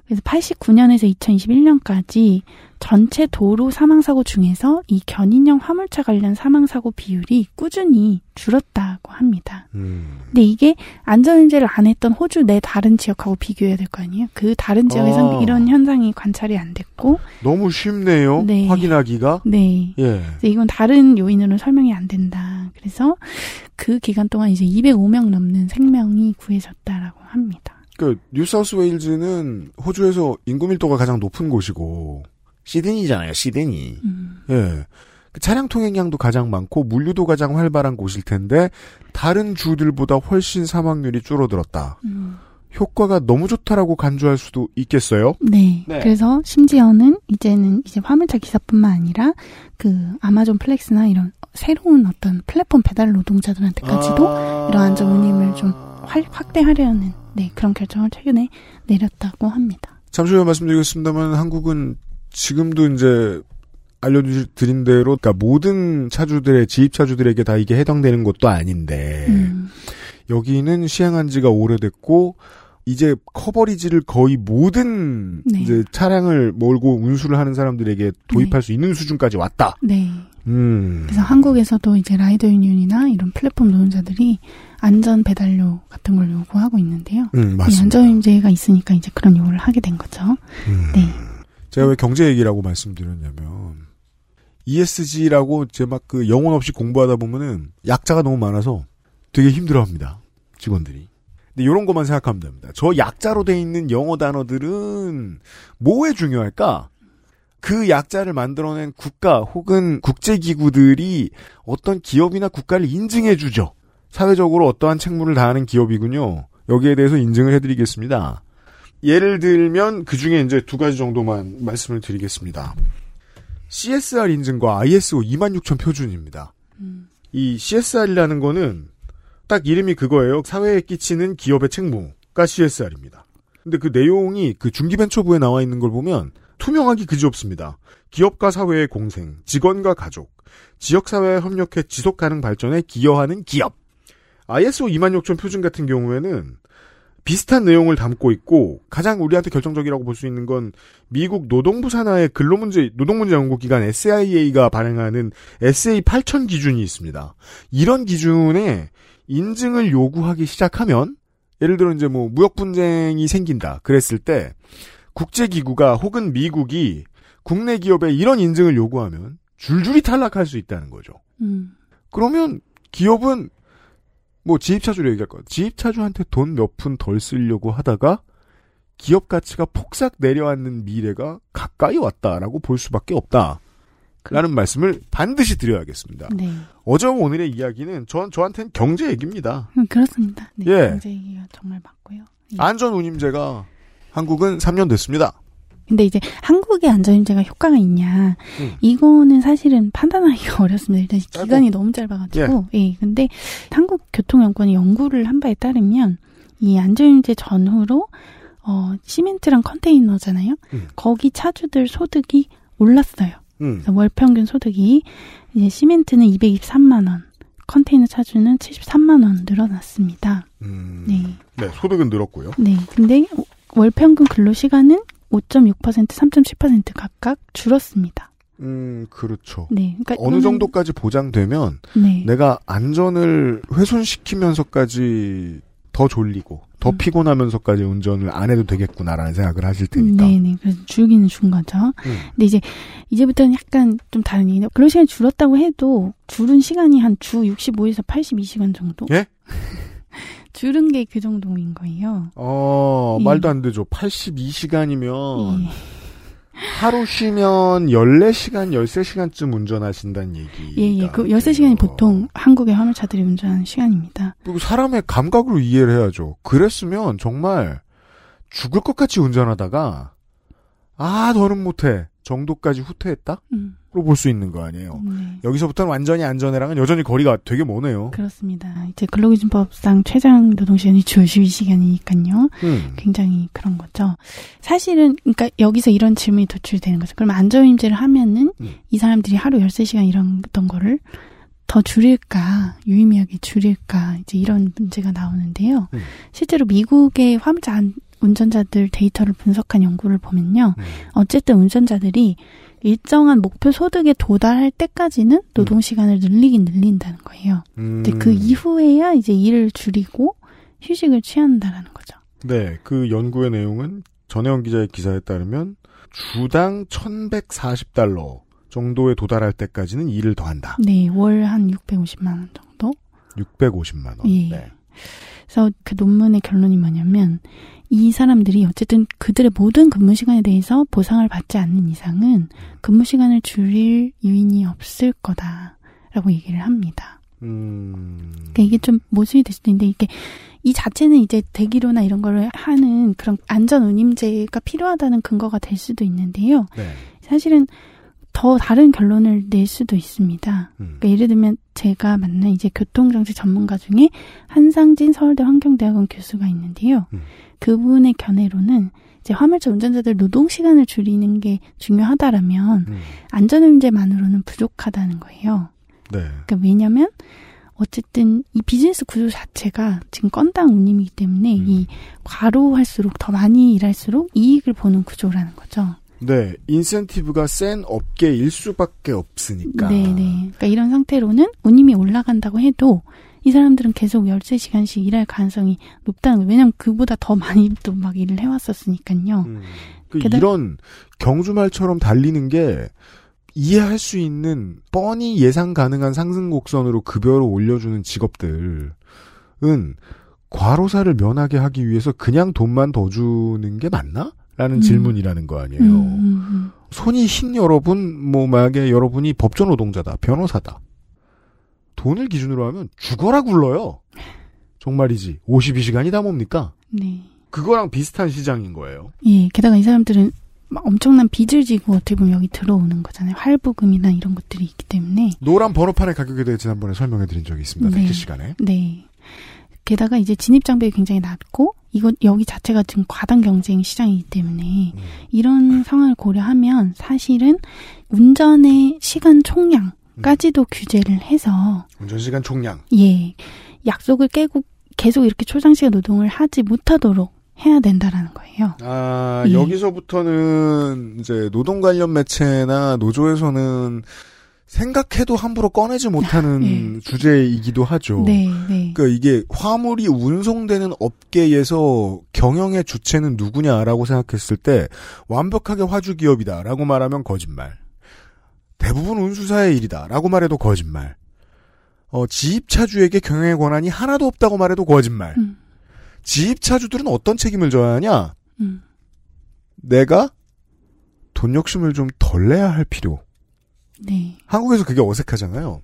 S9: 그래서 89년에서 2021년까지 전체 도로 사망사고 중에서 이 견인형 화물차 관련 사망사고 비율이 꾸준히 줄었다고 합니다.
S2: 음.
S9: 근데 이게 안전인제를 안 했던 호주 내 다른 지역하고 비교해야 될 거 아니에요? 그 다른 지역에서는
S2: 아.
S9: 이런 현상이 관찰이 안 됐고,
S2: 너무 쉽네요.
S9: 네.
S2: 확인하기가.
S9: 네.
S2: 예.
S9: 이건 다른 요인으로는 설명이 안 된다. 그래서 그 기간 동안 이제 205명 넘는 생명이 구해졌다라고 합니다.
S2: 그 뉴사우스 웨일즈는 호주에서 인구 밀도가 가장 높은 곳이고 시드니잖아요. 시드니.
S9: 음,
S2: 예. 그 차량 통행량도 가장 많고 물류도 가장 활발한 곳일 텐데 다른 주들보다 훨씬 사망률이 줄어들었다.
S9: 음.
S2: 효과가 너무 좋다라고 간주할 수도 있겠어요.
S9: 네.
S2: 네.
S9: 그래서 심지어는 이제는 이제 화물차 기사뿐만 아니라 그 아마존 플렉스나 이런 새로운 어떤 플랫폼 배달 노동자들한테까지도
S2: 아.
S9: 이러한 좀 운임을 좀 활- 확대하려는 네, 그런 결정을 최근에 내렸다고 합니다.
S2: 잠시 후에 말씀드리겠습니다만 한국은 지금도 이제 알려드린 대로 그러니까 모든 차주들의 지입 차주들에게 다 이게 해당되는 것도 아닌데
S9: 음.
S2: 여기는 시행한 지가 오래됐고 이제 커버리지를 거의 모든
S9: 네.
S2: 이제 차량을 몰고 운수를 하는 사람들에게 도입할 수 있는 수준까지 왔다.
S9: 네.
S2: 음.
S9: 그래서 한국에서도 이제 라이더 유니온이나 이런 플랫폼 노동자들이 안전 배달료 같은 걸 요구하고 있는데요.
S2: 음,
S9: 이
S2: 맞습니다.
S9: 안전 인재가 있으니까 이제 그런 요구를 하게 된 거죠.
S2: 음.
S9: 네.
S2: 제가 왜 경제 얘기라고 말씀드렸냐면 ESG라고 제 막 그 영혼 없이 공부하다 보면은 약자가 너무 많아서 되게 힘들어합니다 직원들이. 근데 이런 것만 생각하면 됩니다. 저 약자로 돼 있는 영어 단어들은 뭐에 중요할까? 그 약자를 만들어낸 국가 혹은 국제기구들이 어떤 기업이나 국가를 인증해주죠. 사회적으로 어떠한 책무를 다하는 기업이군요. 여기에 대해서 인증을 해드리겠습니다. 예를 들면 그 중에 이제 두 가지 정도만 말씀을 드리겠습니다. CSR 인증과 ISO 26000 표준입니다. 이 CSR이라는 거는 딱 이름이 그거예요. 사회에 끼치는 기업의 책무가 CSR입니다. 근데 그 내용이 그 중기벤처부에 나와 있는 걸 보면 투명하기 그지없습니다. 기업과 사회의 공생, 직원과 가족, 지역사회에 협력해 지속가능 발전에 기여하는 기업. ISO 26000 표준 같은 경우에는 비슷한 내용을 담고 있고 가장 우리한테 결정적이라고 볼 수 있는 건 미국 노동부 산하의 근로문제 노동문제 연구기관 SIA가 발행하는 SA 8000 기준이 있습니다. 이런 기준에 인증을 요구하기 시작하면 예를 들어 이제 뭐 무역 분쟁이 생긴다 그랬을 때 국제기구가 혹은 미국이 국내 기업에 이런 인증을 요구하면 줄줄이 탈락할 수 있다는 거죠.
S9: 음.
S2: 그러면 기업은 뭐 지입차주로 얘기할 거 지입차주한테 돈 몇 푼 덜 쓰려고 하다가 기업 가치가 폭삭 내려앉는 미래가 가까이 왔다라고 볼 수밖에 없다. 라는 말씀을 반드시 드려야겠습니다.
S9: 네.
S2: 어제와 오늘의 이야기는 전 저한테는 경제 얘기입니다.
S9: 음, 그렇습니다. 네.
S2: 예.
S9: 경제 얘기가 정말 맞고요. 예.
S2: 안전 운임제가 한국은 3년 됐습니다.
S9: 근데 이제 한국의 안전인재가 효과가 있냐
S2: 음.
S9: 이거는 사실은 판단하기가 [laughs] 어렵습니다. 일단 기간이 너무 짧아가지고 예. 근데 한국 교통연구원이 연구를 한 바에 따르면 이 안전인재 전후로 어 시멘트랑 컨테이너잖아요.
S2: 음.
S9: 거기 차주들 소득이 올랐어요.
S2: 음.
S9: 월 평균 소득이 이제 시멘트는 223만 원, 컨테이너 차주는 73만 원 늘어났습니다.
S2: 음.
S9: 네.
S2: 네, 소득은 늘었고요.
S9: 네. 근데 월 평균 근로 시간은 5.6%, 3.7% 각각 줄었습니다.
S2: 음, 그렇죠.
S9: 네. 그러니까
S2: 어느 정도까지 보장되면
S9: 네.
S2: 내가 안전을 훼손시키면서까지 더 졸리고
S9: 음.
S2: 더 피곤하면서까지 운전을 안 해도 되겠구나라는 생각을 하실 테니까.
S9: 네네. 그래서 줄기는 준 거죠.
S2: 음.
S9: 근데 이제, 이제부터는 약간 좀 다른 얘기인데, 근로 시간이 줄었다고 해도, 줄은 시간이 한 주 65에서 82시간 정도?
S2: 예? [laughs]
S9: 줄은 게 그 정도인 거예요.
S2: 어,
S9: 예.
S2: 말도 안 되죠. 82시간이면
S9: 예.
S2: 하루 쉬면 14시간, 13시간쯤 운전하신다는 얘기.
S9: 예, 예. 그 13시간이 보통 한국의 화물차들이 운전하는 시간입니다.
S2: 그리고 사람의 감각으로 이해를 해야죠. 그랬으면 정말 죽을 것 같이 운전하다가 아, 더는 못해. 정도까지 후퇴했다?
S9: 음,
S2: 로 볼 수 있는 거 아니에요.
S9: 네.
S2: 여기서부터는 완전히 안전해랑은 여전히 거리가 되게 머네요.
S9: 그렇습니다. 이제 근로기준법상 최장 노동시간이 주 52시간이니까요.
S2: 음.
S9: 굉장히 그런 거죠. 사실은 그러니까 여기서 이런 질문이 도출되는 거죠. 그럼 안전임제를 하면은
S2: 음.
S9: 이 사람들이 하루 13시간 일하던 거를 더 줄일까, 유의미하게 줄일까, 이제 이런 문제가 나오는데요.
S2: 음.
S9: 실제로 미국의 화물차 안- 운전자들 데이터를 분석한 연구를 보면요.
S2: 음.
S9: 어쨌든 운전자들이 일정한 목표 소득에 도달할 때까지는 노동 시간을 늘리긴 늘린다는 거예요.
S2: 음.
S9: 근데 그 이후에야 이제 일을 줄이고 휴식을 취한다라는 거죠.
S2: 네, 그 연구의 내용은 전혜원 기자의 기사에 따르면 주당 1140달러 정도에 도달할 때까지는 일을 더 한다.
S9: 네, 월 한 650만 원 정도.
S2: 650만 원.
S9: 예.
S2: 네.
S9: 그래서 그 논문의 결론이 뭐냐면 이 사람들이 어쨌든 그들의 모든 근무 시간에 대해서 보상을 받지 않는 이상은 근무 시간을 줄일 요인이 없을 거다라고 얘기를 합니다.
S2: 음.
S9: 그러니까 이게 좀 모순이 될 수도 있는데 이게 이 자체는 이제 대기로나 이런 거를 하는 그런 안전 운임제가 필요하다는 근거가 될 수도 있는데요.
S2: 네.
S9: 사실은 더 다른 결론을 낼 수도 있습니다.
S2: 음.
S9: 그러니까 예를 들면 제가 만난 이제 교통정책 전문가 중에 한상진 서울대 환경대학원 교수가 있는데요.
S2: 음.
S9: 그분의 견해로는 이제 화물차 운전자들 노동 시간을 줄이는 게 중요하다라면
S2: 음.
S9: 안전운전만으로는 부족하다는 거예요.
S2: 네.
S9: 그러니까 왜냐면 어쨌든 이 비즈니스 구조 자체가 지금 건당 운임이기 때문에
S2: 음.
S9: 이 과로할수록 더 많이 일할수록 이익을 보는 구조라는 거죠.
S2: 네. 인센티브가 센 업계일 수밖에 없으니까.
S9: 네 네. 그러니까 이런 상태로는 운임이 올라간다고 해도 이 사람들은 계속 13시간씩 일할 가능성이 높다는 거예요. 왜냐면 그보다 더 많이 [laughs] 또 막 일을 해왔었으니까요.
S2: 음. 그
S9: 게다가-
S2: 이런 경주말처럼 달리는 게 이해할 수 있는 뻔히 예상 가능한 상승 곡선으로 급여를 올려주는 직업들은 과로사를 면하게 하기 위해서 그냥 돈만 더 주는 게 맞나? 라는
S9: 음.
S2: 질문이라는 거 아니에요.
S9: 음, 음, 음.
S2: 손이 흰 여러분, 뭐, 만약에 여러분이 법전 노동자다, 변호사다. 돈을 기준으로 하면 죽어라 굴러요. 정말이지. 52시간이 다 뭡니까?
S9: 네.
S2: 그거랑 비슷한 시장인 거예요.
S9: 예, 게다가 이 사람들은 막 엄청난 빚을 지고 어떻게 보면 여기 들어오는 거잖아요. 할부금이나 이런 것들이 있기 때문에.
S2: 노란 번호판의 가격에 대해 지난번에 설명해 드린 적이 있습니다.
S9: 네.
S2: 시간에.
S9: 네. 게다가 이제 진입 장벽이 굉장히 낮고 이거 여기 자체가 지금 과당 경쟁 시장이기 때문에
S2: 음.
S9: 이런 상황을 고려하면 사실은 운전의 시간 총량까지도 규제를 해서
S2: 운전 시간 총량.
S9: 예 약속을 깨고 계속 이렇게 초장시간 노동을 하지 못하도록 해야 된다라는 거예요.
S2: 아,
S9: 예.
S2: 여기서부터는 이제 노동 관련 매체나 노조에서는 생각해도 함부로 꺼내지 못하는 [laughs]
S9: 예.
S2: 주제이기도 하죠.
S9: 네, 네.
S2: 그러니까 이게 화물이 운송되는 업계에서 경영의 주체는 누구냐라고 생각했을 때 완벽하게 화주 기업이다라고 말하면 거짓말. 대부분 운수사의 일이다라고 말해도 거짓말. 어, 지입차주에게 경영의 권한이 하나도 없다고 말해도 거짓말.
S9: 음,
S2: 지입차주들은 어떤 책임을 져야 하냐?
S9: 음,
S2: 내가 돈 욕심을 좀 덜 내야 할 필요.
S9: 네,
S2: 한국에서 그게 어색하잖아요.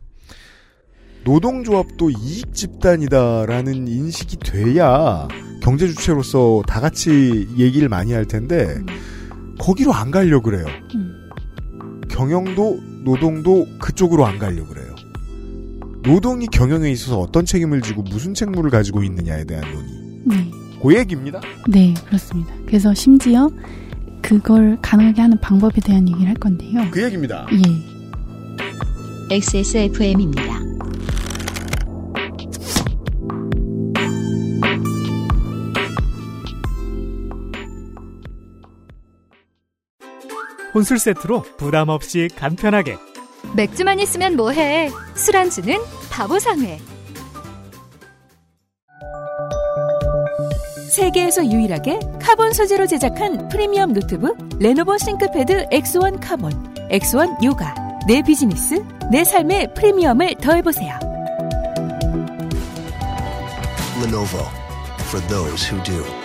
S2: 노동조합도 이익 집단이다라는 인식이 돼야 경제 주체로서 다 같이 얘기를 많이 할 텐데
S9: 음,
S2: 거기로 안 가려 그래요.
S9: 음,
S2: 경영도 노동도 그쪽으로 안 가려 그래요. 노동이 경영에 있어서 어떤 책임을 지고 무슨 책무를 가지고 있느냐에 대한 논의.
S9: 네,
S2: 그 얘기입니다.
S9: 네, 그렇습니다. 그래서 심지어 그걸 가능하게 하는 방법에 대한 얘기를 할 건데요.
S2: 그 얘기입니다.
S9: 예.
S1: XSFM입니다.
S10: 혼술 세트로 부담 없이 간편하게
S11: 맥주만 있으면 뭐해? 술안주는 바보상회.
S6: 세계에서 유일하게 카본 소재로 제작한 프리미엄 노트북 레노버 싱크패드 X1 카본, X1 요가. 내 비즈니스, 내 삶의 프리미엄을 더해보세요.
S4: Lenovo for those who do.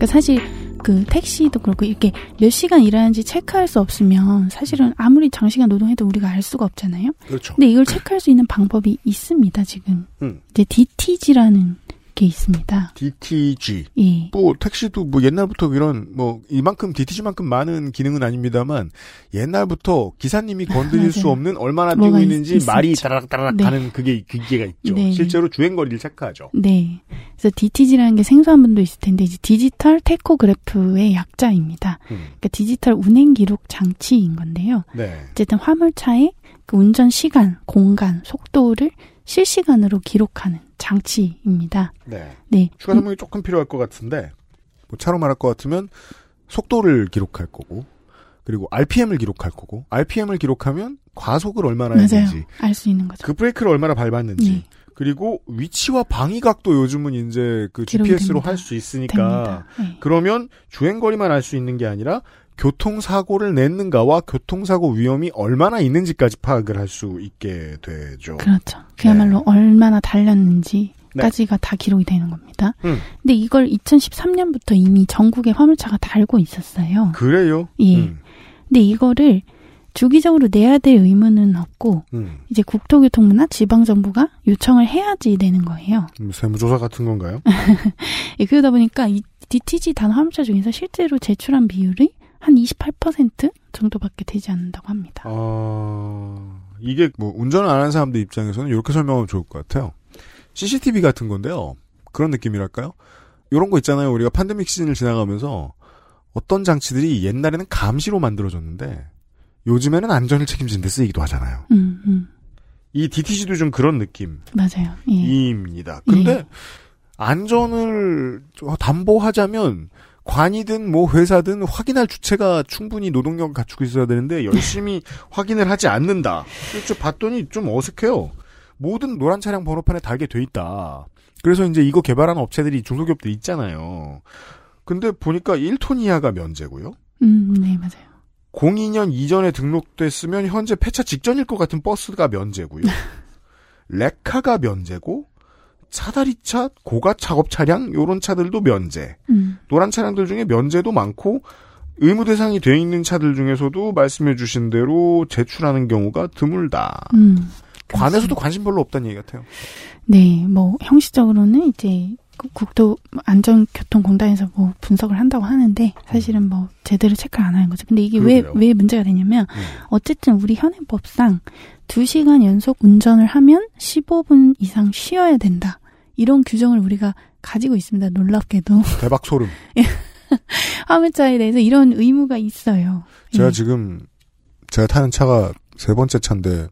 S9: 그러니까 사실 그 택시도 그렇고 이렇게 몇 시간 일하는지 체크할 수 없으면 사실은 아무리 장시간 노동해도 우리가 알 수가 없잖아요.
S2: 그렇죠.
S9: 근데 이걸 [laughs] 체크할 수 있는 방법이 있습니다, 지금.
S2: 음.
S9: 이제 DTG라는 게 있습니다.
S2: DTG.
S9: 예.
S2: 뭐 택시도 뭐 옛날부터 이런 뭐 이만큼 DTG만큼 많은 기능은 아닙니다만 옛날부터 기사님이 건드릴 수. 없는 얼마나 뛰고
S9: 있-
S2: 있는지
S9: 있었죠.
S2: 말이 따라락 따라락
S9: 네.
S2: 가는 그게 기계가 있죠.
S9: 네.
S2: 실제로 주행 거리를 체크하죠.
S9: 네. 그래서 DTG라는 게 생소한 분도 있을 텐데 이제 디지털 테코그래프의 약자입니다.
S2: 음.
S9: 그러니까 디지털 운행 기록 장치인 건데요.
S2: 네.
S9: 어쨌든 화물차의 그 운전 시간, 공간, 속도를 실시간으로 기록하는 장치입니다.
S2: 네.
S9: 네.
S2: 추가 설명이 조금 필요할 것 같은데 뭐 차로 말할 것 같으면 속도를 기록할 거고 그리고 RPM을 기록할 거고 RPM을 기록하면 과속을 얼마나
S9: 맞아요.
S2: 했는지
S9: 알 수 있는 거죠.
S2: 그 브레이크를 얼마나 밟았는지
S9: 네.
S2: 그리고 위치와 방위 각도 요즘은 이제 그 GPS로. 할 수 있으니까.
S9: 네.
S2: 그러면 주행 거리만 알 수 있는 게 아니라 교통사고를 냈는가와 교통사고 위험이 얼마나 있는지까지 파악을 할 수 있게 되죠.
S9: 그렇죠. 그야말로
S2: 네.
S9: 얼마나 달렸는지 까지가 다 기록이 되는 겁니다.
S2: 음.
S9: 근데 이걸 2013년부터 이미 전국에 화물차가 달고 있었어요.
S2: 그래요?
S9: 예.
S2: 음,
S9: 근데 이거를 주기적으로 내야 될 의무는 없고
S2: 음.
S9: 이제 국토교통부나 지방정부가 요청을 해야지 되는 거예요.
S2: 음, 세무조사 같은 건가요? [laughs]
S9: 예, 그러다 보니까 이 DTG 단 화물차 중에서 실제로 제출한 비율이 한 28% 정도밖에 되지 않는다고 합니다.
S2: 어, 이게 뭐 운전을 안 하는 사람들 입장에서는 이렇게 설명하면 좋을 것 같아요. CCTV 같은 건데요. 그런 느낌이랄까요? 이런 거 있잖아요. 우리가 팬데믹 시즌을 지나가면서 어떤 장치들이 옛날에는 감시로 만들어졌는데 요즘에는 안전을 책임지는 데 쓰이기도 하잖아요.
S9: 음, 음.
S2: 이 DTC도 좀 그런 느낌.
S9: 맞아요. 예.
S2: 입니다. 근데 안전을 담보하자면 관이든 뭐 회사든 확인할 주체가 충분히 노동력을 갖추고 있어야 되는데 열심히 [laughs] 확인을 하지 않는다. 그래서 봤더니 좀 어색해요. 모든 노란 차량 번호판에 달게 돼 있다. 그래서 이제 이거 개발하는 업체들이 중소기업들 있잖아요. 근데 보니까 1톤 이하가 면제고요.
S9: 음, 네, 맞아요.
S2: 02년 이전에 등록됐으면 현재 폐차 직전일 것 같은 버스가 면제고요. [laughs] 레카가 면제고 사다리차, 고가 작업 차량 요런 차들도 면제.
S9: 음.
S2: 노란 차량들 중에 면제도 많고 의무 대상이 돼 있는 차들 중에서도 말씀해 주신 대로 제출하는 경우가 드물다.
S9: 음.
S2: 관에서도 관심 별로 없다는 얘기 같아요.
S9: 네, 뭐 형식적으로는 이제 그 국도 안전교통공단에서 뭐 분석을 한다고 하는데 사실은 뭐 제대로 체크를 안 하는 거죠. 근데 이게 왜 왜. 문제가 되냐면
S2: 음.
S9: 어쨌든 우리 현행법상 2시간 연속 운전을 하면 15분 이상 쉬어야 된다. 이런 규정을 우리가 가지고 있습니다. 놀랍게도 [laughs]
S2: 대박 소름.
S9: 화물차에 대해서 이런 의무가 있어요.
S2: 제가
S9: 예.
S2: 지금 제가 타는 차가 세 번째 차인데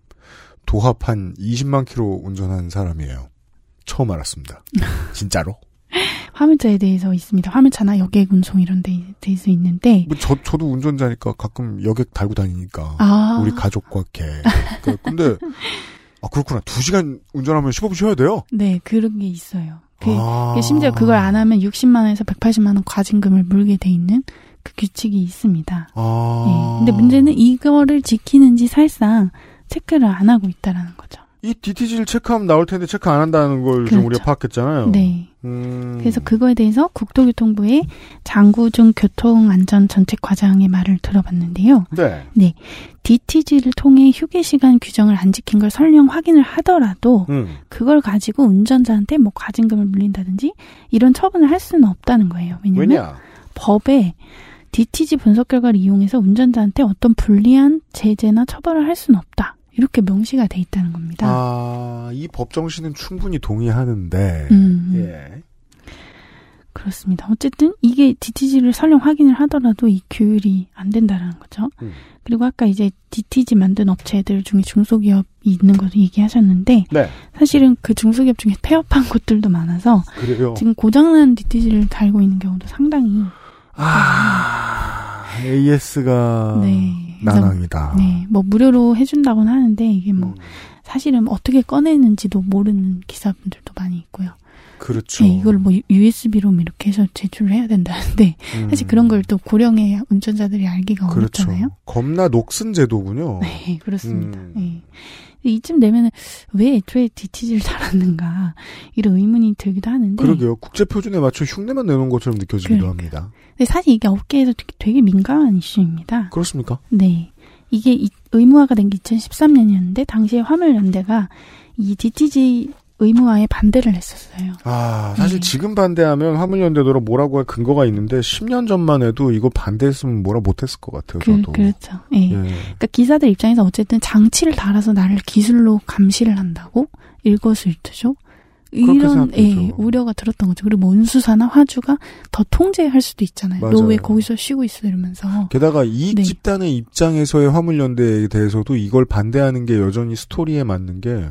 S2: 도합 한 20만 킬로 운전한 사람이에요. 처음 알았습니다. [laughs] 진짜로?
S9: 화물차에 대해서 있습니다. 화물차나 여객 운송 이런 데 대해서 있는데
S2: 뭐 저, 저도 운전자니까 가끔 여객 달고 다니니까.
S9: 아.
S2: 우리 가족과 이렇게. [laughs] 그, 근데, 아, 그렇구나. 두 시간 운전하면 15분 쉬어야 돼요?
S9: 네, 그런 게 있어요. 그,
S2: 아.
S9: 그 심지어 그걸 안 하면 60만 원에서 180만 원 과징금을 물게 돼 있는 그 규칙이 있습니다.
S2: 아.
S9: 예. 근데 문제는 이거를 지키는지 사실상 체크를 안 하고 있다라는 거죠.
S2: 이 DTG를 체크하면 나올 텐데 체크 안 한다는 걸좀
S9: 그렇죠.
S2: 우리가 파악했잖아요.
S9: 네.
S2: 음.
S9: 그래서 그거에 대해서 국토교통부의 장구중 교통안전정책과장의 말을 들어봤는데요.
S2: 네.
S9: 네. DTG를 통해 휴게 시간 규정을 안 지킨 걸 설령 확인을 하더라도
S2: 음.
S9: 그걸 가지고 운전자한테 뭐 과징금을 물린다든지 이런 처분을 할 수는 없다는 거예요. 왜냐면
S2: 왜냐?
S9: 법에 DTG 분석 결과를 이용해서 운전자한테 어떤 불리한 제재나 처벌을 할 수는 없다. 이렇게 명시가 돼 있다는 겁니다.
S2: 아, 이 법 정신은 충분히 동의하는데,
S9: 음.
S2: 예.
S9: 그렇습니다. 어쨌든 이게 DTG를 설령 확인을 하더라도 이 규율이 안 된다라는 거죠.
S2: 음.
S9: 그리고 아까 이제 DTG 만든 업체들 중에 중소기업이 있는 것도 얘기하셨는데
S2: 네.
S9: 사실은 그 중소기업 중에 폐업한 곳들도 많아서
S2: 그래요.
S9: 지금 고장난 DTG를 달고 있는 경우도 상당히
S2: 아, AS가
S9: 네.
S2: 난항이다.
S9: 네, 뭐 무료로 해준다고는 하는데 이게
S2: 음.
S9: 뭐 사실은 어떻게 꺼내는지도 모르는 기사분들도 많이 있고요.
S2: 그렇죠.
S9: 네, 이걸 뭐 USB로 이렇게 해서 제출을 해야 된다는데
S2: 음.
S9: 사실 그런 걸 또 고령의 운전자들이 알기가
S2: 그렇죠.
S9: 어렵잖아요.
S2: 겁나 녹슨 제도군요. [laughs]
S9: 네, 그렇습니다.
S2: 음.
S9: 네. 이쯤 되면은 왜 애초에 DTG를 달았는가 이런 의문이 들기도 하는데
S2: 그러게요. 국제 표준에 맞춰 흉내만 내놓은 것처럼 느껴지기도
S9: 그러니까요.
S2: 합니다.
S9: 근데 사실 이게 업계에서 되게, 되게 민감한 이슈입니다.
S2: 그렇습니까?
S9: 네. 이게 이- 의무화가 된 게 2013년이었는데 당시에 화물연대가 이 DTG 의무화에 반대를 했었어요.
S2: 아, 사실
S9: 네.
S2: 지금 반대하면 화물연대도로 뭐라고 할 근거가 있는데 10년 전만 해도 이거 반대했으면 뭐라 못했을 것 같아요.
S9: 그,
S2: 저도.
S9: 그 렇죠. 예.
S2: 예.
S9: 그러니까 기사들 입장에서 어쨌든 장치를 달아서 나를 기술로 감시를 한다고 일거수일투족
S2: 그렇게
S9: 이런. 예, 우려가 들었던 거죠. 그리고 뭐 운수사나 화주가 더 통제할 수도 있잖아요. 너. 왜 거기서 쉬고 있어 이러면서
S2: 게다가 이익
S9: 네.
S2: 집단의 입장에서의 화물연대에 대해서도 이걸 반대하는 게 여전히 스토리에 맞는 게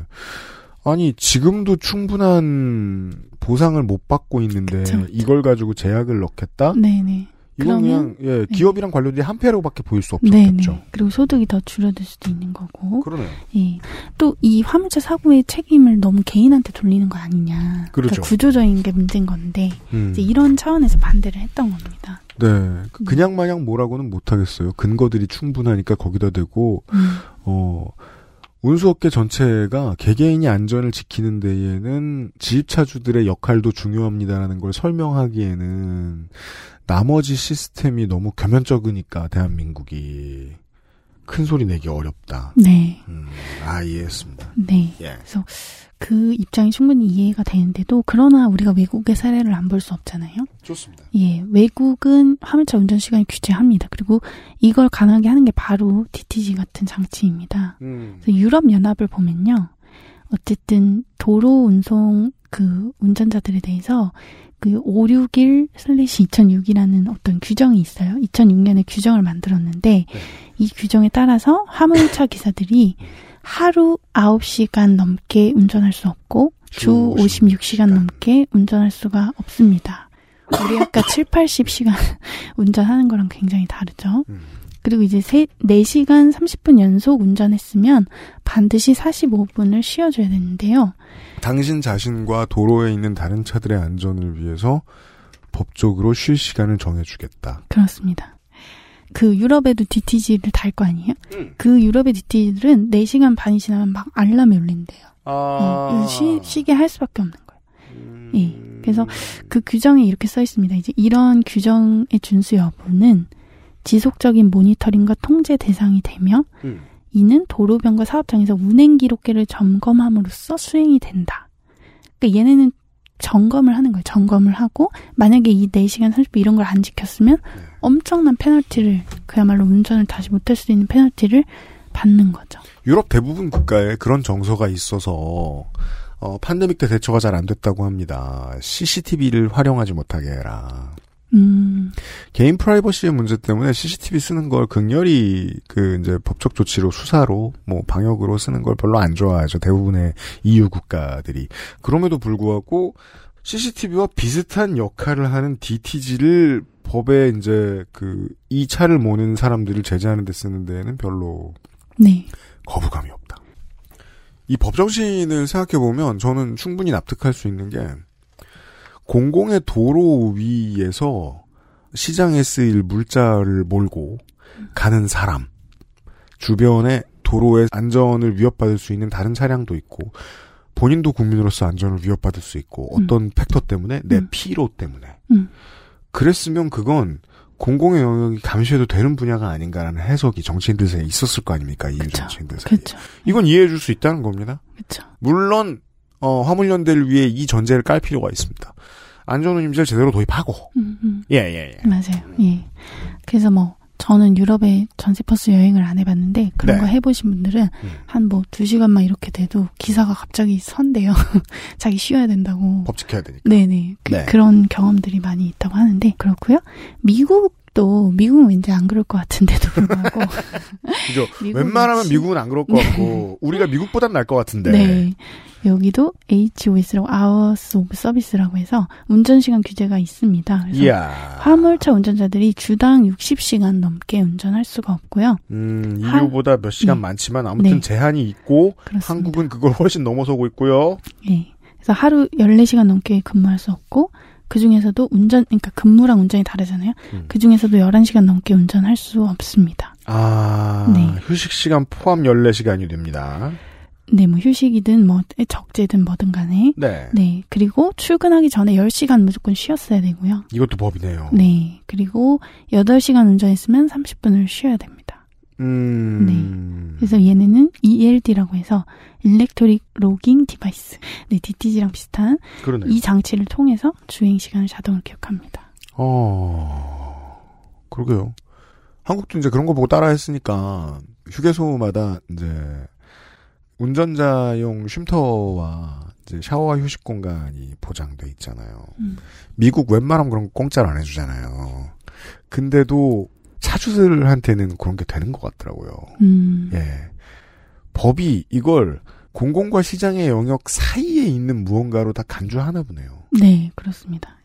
S2: 아니 지금도 충분한 보상을 못 받고 있는데
S9: 그쵸, 그쵸.
S2: 이걸 가지고 제약을 넣겠다?
S9: 네네
S2: 이건
S9: 그러면-
S2: 그냥 예, 기업이랑 관련된 한 패로밖에 보일 수 없죠.
S9: 네, 네. 그리고 소득이 더 줄어들 수도 있는 거고.
S2: 그러네요.
S9: 예. 또 이 화물차 사고의 책임을 너무 개인한테 돌리는 거 아니냐.
S2: 그렇죠.
S9: 러니까 구조적인 게 문제인 건데
S2: 음.
S9: 이제 이런 차원에서 반대를 했던 겁니다.
S2: 네. 그- 그냥 마냥 뭐라고는 못 하겠어요. 근거들이 충분하니까 거기다 대고,
S9: 음.
S2: 어, 운수업계 전체가 개개인이 안전을 지키는 데에는 지입차주들의 역할도 중요합니다라는 걸 설명하기에는 나머지 시스템이 너무 겸연쩍으니까 대한민국이 큰 소리 내기 어렵다.
S9: 네.
S2: 음, 아, 이해했습니다.
S9: 네.
S2: 예.
S9: 그래서 그 입장이 충분히 이해가 되는데도 그러나 우리가 외국의 사례를 안 볼 수 없잖아요.
S2: 좋습니다.
S9: 예, 외국은 화물차 운전 시간을 규제합니다. 그리고 이걸 가능하게 하는 게 바로 DTG 같은 장치입니다.
S2: 음.
S9: 유럽 연합을 보면요. 어쨌든 도로 운송 그 운전자들에 대해서 그 561 슬래시 2006이라는 어떤 규정이 있어요. 2006년에 규정을 만들었는데 이 규정에 따라서 화물차 기사들이 하루 9시간 넘게 운전할 수 없고 주 56시간 넘게 운전할 수가 없습니다. 우리 아까 [laughs] 7, 80시간 [laughs] 운전하는 거랑 굉장히 다르죠. 그리고 이제 세, 4시간 30분 연속 운전했으면 반드시 45분을 쉬어줘야 되는데요.
S2: 당신 자신과 도로에 있는 다른 차들의 안전을 위해서 법적으로 쉴 시간을 정해주겠다.
S9: 그렇습니다. 그 유럽에도 DTG를 달 거 아니에요? 그 유럽의 DTG들은 4시간 반이 지나면 막 알람이 울린대요.
S2: 아.
S9: 예, 쉬, 쉬게 할 수밖에 없는 거예요. 예. 그래서 그 규정에 이렇게 써 있습니다. 이제 이런 규정의 준수 여부는 지속적인 모니터링과 통제 대상이 되며
S2: 음.
S9: 이는 도로변과 사업장에서 운행 기록계를 점검함으로써 수행이 된다. 그러니까 얘네는 점검을 하는 거예요. 점검을 하고 만약에 이 4시간 30분 이런 걸 안 지켰으면 엄청난 페널티를 그야말로 운전을 다시 못할 수 있는 페널티를 받는 거죠.
S2: 유럽 대부분 국가에 그런 정서가 있어서 어, 팬데믹 때 대처가 잘 안 됐다고 합니다. CCTV를 활용하지 못하게 해라.
S9: 음,
S2: 개인 프라이버시의 문제 때문에 CCTV 쓰는 걸 극렬히 그 이제 법적 조치로 수사로 뭐 방역으로 쓰는 걸 별로 안 좋아하죠. 대부분의 EU 국가들이. 그럼에도 불구하고 CCTV와 비슷한 역할을 하는 DTG를 법에 이제 그 이 차를 모는 사람들을 제재하는 데 쓰는 데에는 별로
S9: 네.
S2: 거부감이 없다. 이 법정신을 생각해 보면 저는 충분히 납득할 수 있는 게 공공의 도로 위에서 시장에 쓰일 물자를 몰고 가는 사람, 주변에 도로의 안전을 위협받을 수 있는 다른 차량도 있고, 본인도 국민으로서 안전을 위협받을 수 있고, 어떤 팩터 때문에, 내 피로 때문에.
S9: 음.
S2: 그랬으면 그건 공공의 영역이 감시해도 되는 분야가 아닌가라는 해석이 정치인들 사이에 있었을 거 아닙니까? 이유 정치인들 사이에.
S9: 그렇죠.
S2: 이건 이해해 줄 수 있다는 겁니다.
S9: 그렇죠.
S2: 물론 어, 화물연대를 위해 이 전제를 깔 필요가 있습니다. 안전운임제를 제대로 도입하고.
S9: 음, 음.
S2: 예, 예, 예.
S9: 맞아요. 예. 그래서 뭐 저는 유럽에 전세버스 여행을 안 해봤는데 그런
S2: 네.
S9: 거 해보신 분들은 한뭐 두 시간만 이렇게 돼도 기사가 갑자기 선대요. [laughs] 자기 쉬어야 된다고.
S2: 법 지켜야 되니까.
S9: 네네. 그,
S2: 네.
S9: 런 경험들이 많이 있다고 하는데 그렇고요. 미국 도 미국은 왠지 안 그럴 것 같은데도 불구하고 [laughs]
S2: 그죠? [laughs] 웬만하면
S9: 시-
S2: 미국은 안 그럴 것 같고, 우리가 미국보단 나을 것 같은데.
S9: 네. 여기도 HOS라고 Hours of Service라고 해서 운전시간 규제가 있습니다. 그래서
S2: 이야.
S9: 화물차 운전자들이 주당 60시간 넘게 운전할 수가 없고요.
S2: 음,
S9: 한-
S2: EU보다 몇 시간
S9: 네.
S2: 많지만 아무튼
S9: 네.
S2: 제한이 있고, 한국은 그걸 훨씬 넘어서고 있고요.
S9: 예. 그래서 하루 14시간 넘게 근무할 수 없고 그 중에서도 운전 그러니까 근무랑 운전이 다르잖아요.
S2: 음.
S9: 그 중에서도 11시간 넘게 운전할 수 없습니다.
S2: 아,
S9: 네.
S2: 휴식 시간 포함 14시간이 됩니다.
S9: 네, 뭐 휴식이든 뭐 적재든 뭐든 간에
S2: 네.
S9: 네. 그리고 출근하기 전에 10시간 무조건 쉬었어야 되고요.
S2: 이것도 법이네요.
S9: 네. 그리고 8시간 운전했으면 30분을 쉬어야 됩니다.
S2: 음.
S9: 그래서 얘네는 ELD라고 해서 electric logging device. 네, DTG랑 비슷한
S2: 그러네요.
S9: 이 장치를 통해서 주행 시간을 자동으로 기억합니다.
S2: 어, 그러게요. 한국도 이제 그런 거 보고 따라 했으니까, 휴게소마다 이제, 운전자용 쉼터와 이제 샤워와 휴식 공간이 보장돼 있잖아요.
S9: 음.
S2: 미국 웬만하면 그런 거 공짜로 안 해주잖아요. 근데도 차주들한테는 그런 게 되는 것 같더라고요.
S9: 음.
S2: 예. 법이 이걸 공공과 시장의 영역 사이에 있는 무언가로 다 간주하나 보네요.
S9: 네, 그렇습니다.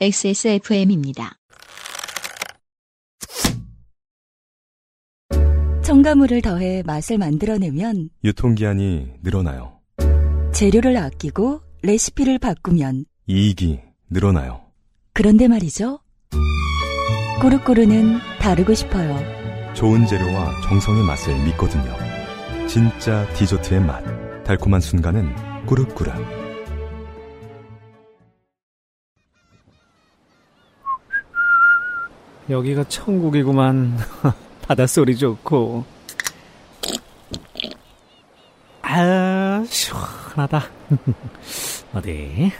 S1: XSFM입니다.
S12: 첨가물을 더해 맛을 만들어내면
S13: 유통기한이 늘어나요.
S12: 재료를 아끼고 레시피를 바꾸면
S13: 이익이 늘어나요.
S12: 그런데 말이죠. 꾸르꾸르는 다르고 싶어요.
S13: 좋은 재료와 정성의 맛을 믿거든요. 진짜 디저트의 맛. 달콤한 순간은 꾸르꾸르.
S10: 여기가 천국이구만. [laughs] 바닷소리 좋고. 아, 시원하다. [laughs] 어디?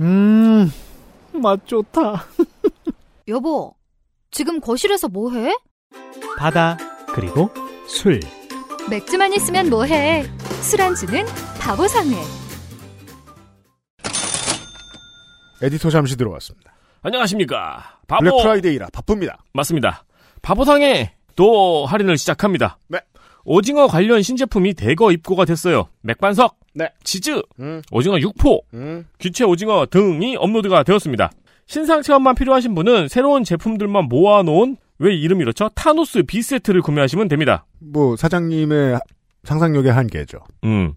S10: 음, 맛 좋다. [laughs]
S11: 여보, 지금 거실에서 뭐 해?
S10: 바다, 그리고 술.
S11: 맥주만 있으면 뭐 해? 술안주는 바보상회.
S2: 에디터 잠시 들어왔습니다.
S3: 안녕하십니까. 바보.
S2: 블랙 프라이데이라 바쁩니다.
S3: 맞습니다. 바보상회 또 할인을 시작합니다.
S2: 네.
S3: 오징어 관련 신제품이 대거 입고가 됐어요. 맥반석,
S2: 네.
S3: 치즈,
S2: 음,
S3: 오징어 육포,
S2: 음.
S3: 귀채 오징어 등이 업로드가 되었습니다. 신상 체험만 필요하신 분은 새로운 제품들만 모아놓은 왜 이름이 이렇죠? 타노스 B 세트를 구매하시면 됩니다.
S2: 뭐 사장님의 상상력의 한계죠.
S3: 음.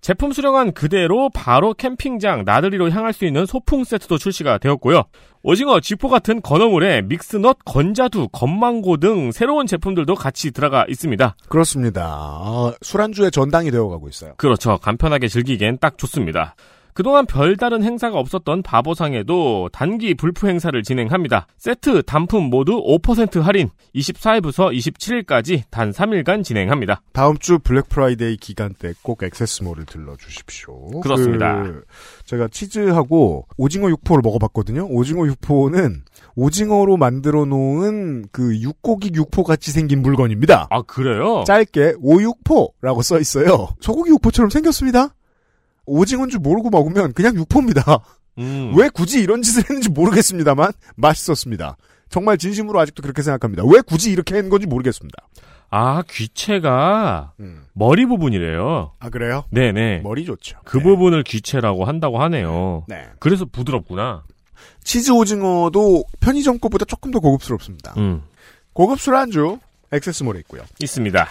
S3: 제품 수령한 그대로 바로 캠핑장 나들이로 향할 수 있는 소풍 세트도 출시가 되었고요. 오징어, 쥐포 같은 건어물에 믹스넛, 건자두, 건망고 등 새로운 제품들도 같이 들어가 있습니다.
S2: 그렇습니다. 아, 술안주의 전당이 되어가고 있어요.
S3: 그렇죠. 간편하게 즐기기엔 딱 좋습니다. 그동안 별다른 행사가 없었던 바보상에도 단기 불프 행사를 진행합니다. 세트, 단품 모두 5% 할인, 24일부터 27일까지 단 3일간 진행합니다.
S2: 다음 주 블랙 프라이데이 기간 때 꼭 액세스몰을 들러주십시오.
S3: 그렇습니다.
S2: 그, 제가 치즈하고 오징어 육포를 먹어봤거든요. 오징어 육포는 오징어로 만들어 놓은 그 육고기 육포 같이 생긴 물건입니다.
S3: 아, 그래요?
S2: 짧게 오육포라고 써 있어요. 소고기 육포처럼 생겼습니다. 오징어인 줄 모르고 먹으면 그냥 육포입니다.
S3: 음.
S2: 왜 굳이 이런 짓을 했는지 모르겠습니다만 맛있었습니다. 정말 진심으로 아직도 그렇게 생각합니다. 왜 굳이 이렇게 한 건지 모르겠습니다.
S3: 아, 귀체가 머리 부분이래요.
S2: 아 그래요?
S3: 네네.
S2: 머리 좋죠.
S3: 그 부분을 귀체라고 한다고 하네요.
S2: 네.
S3: 그래서 부드럽구나.
S2: 치즈 오징어도 편의점 거보다 조금 더 고급스럽습니다.
S3: 음.
S2: 고급 술안주 액세스몰에 있고요.
S3: 있습니다.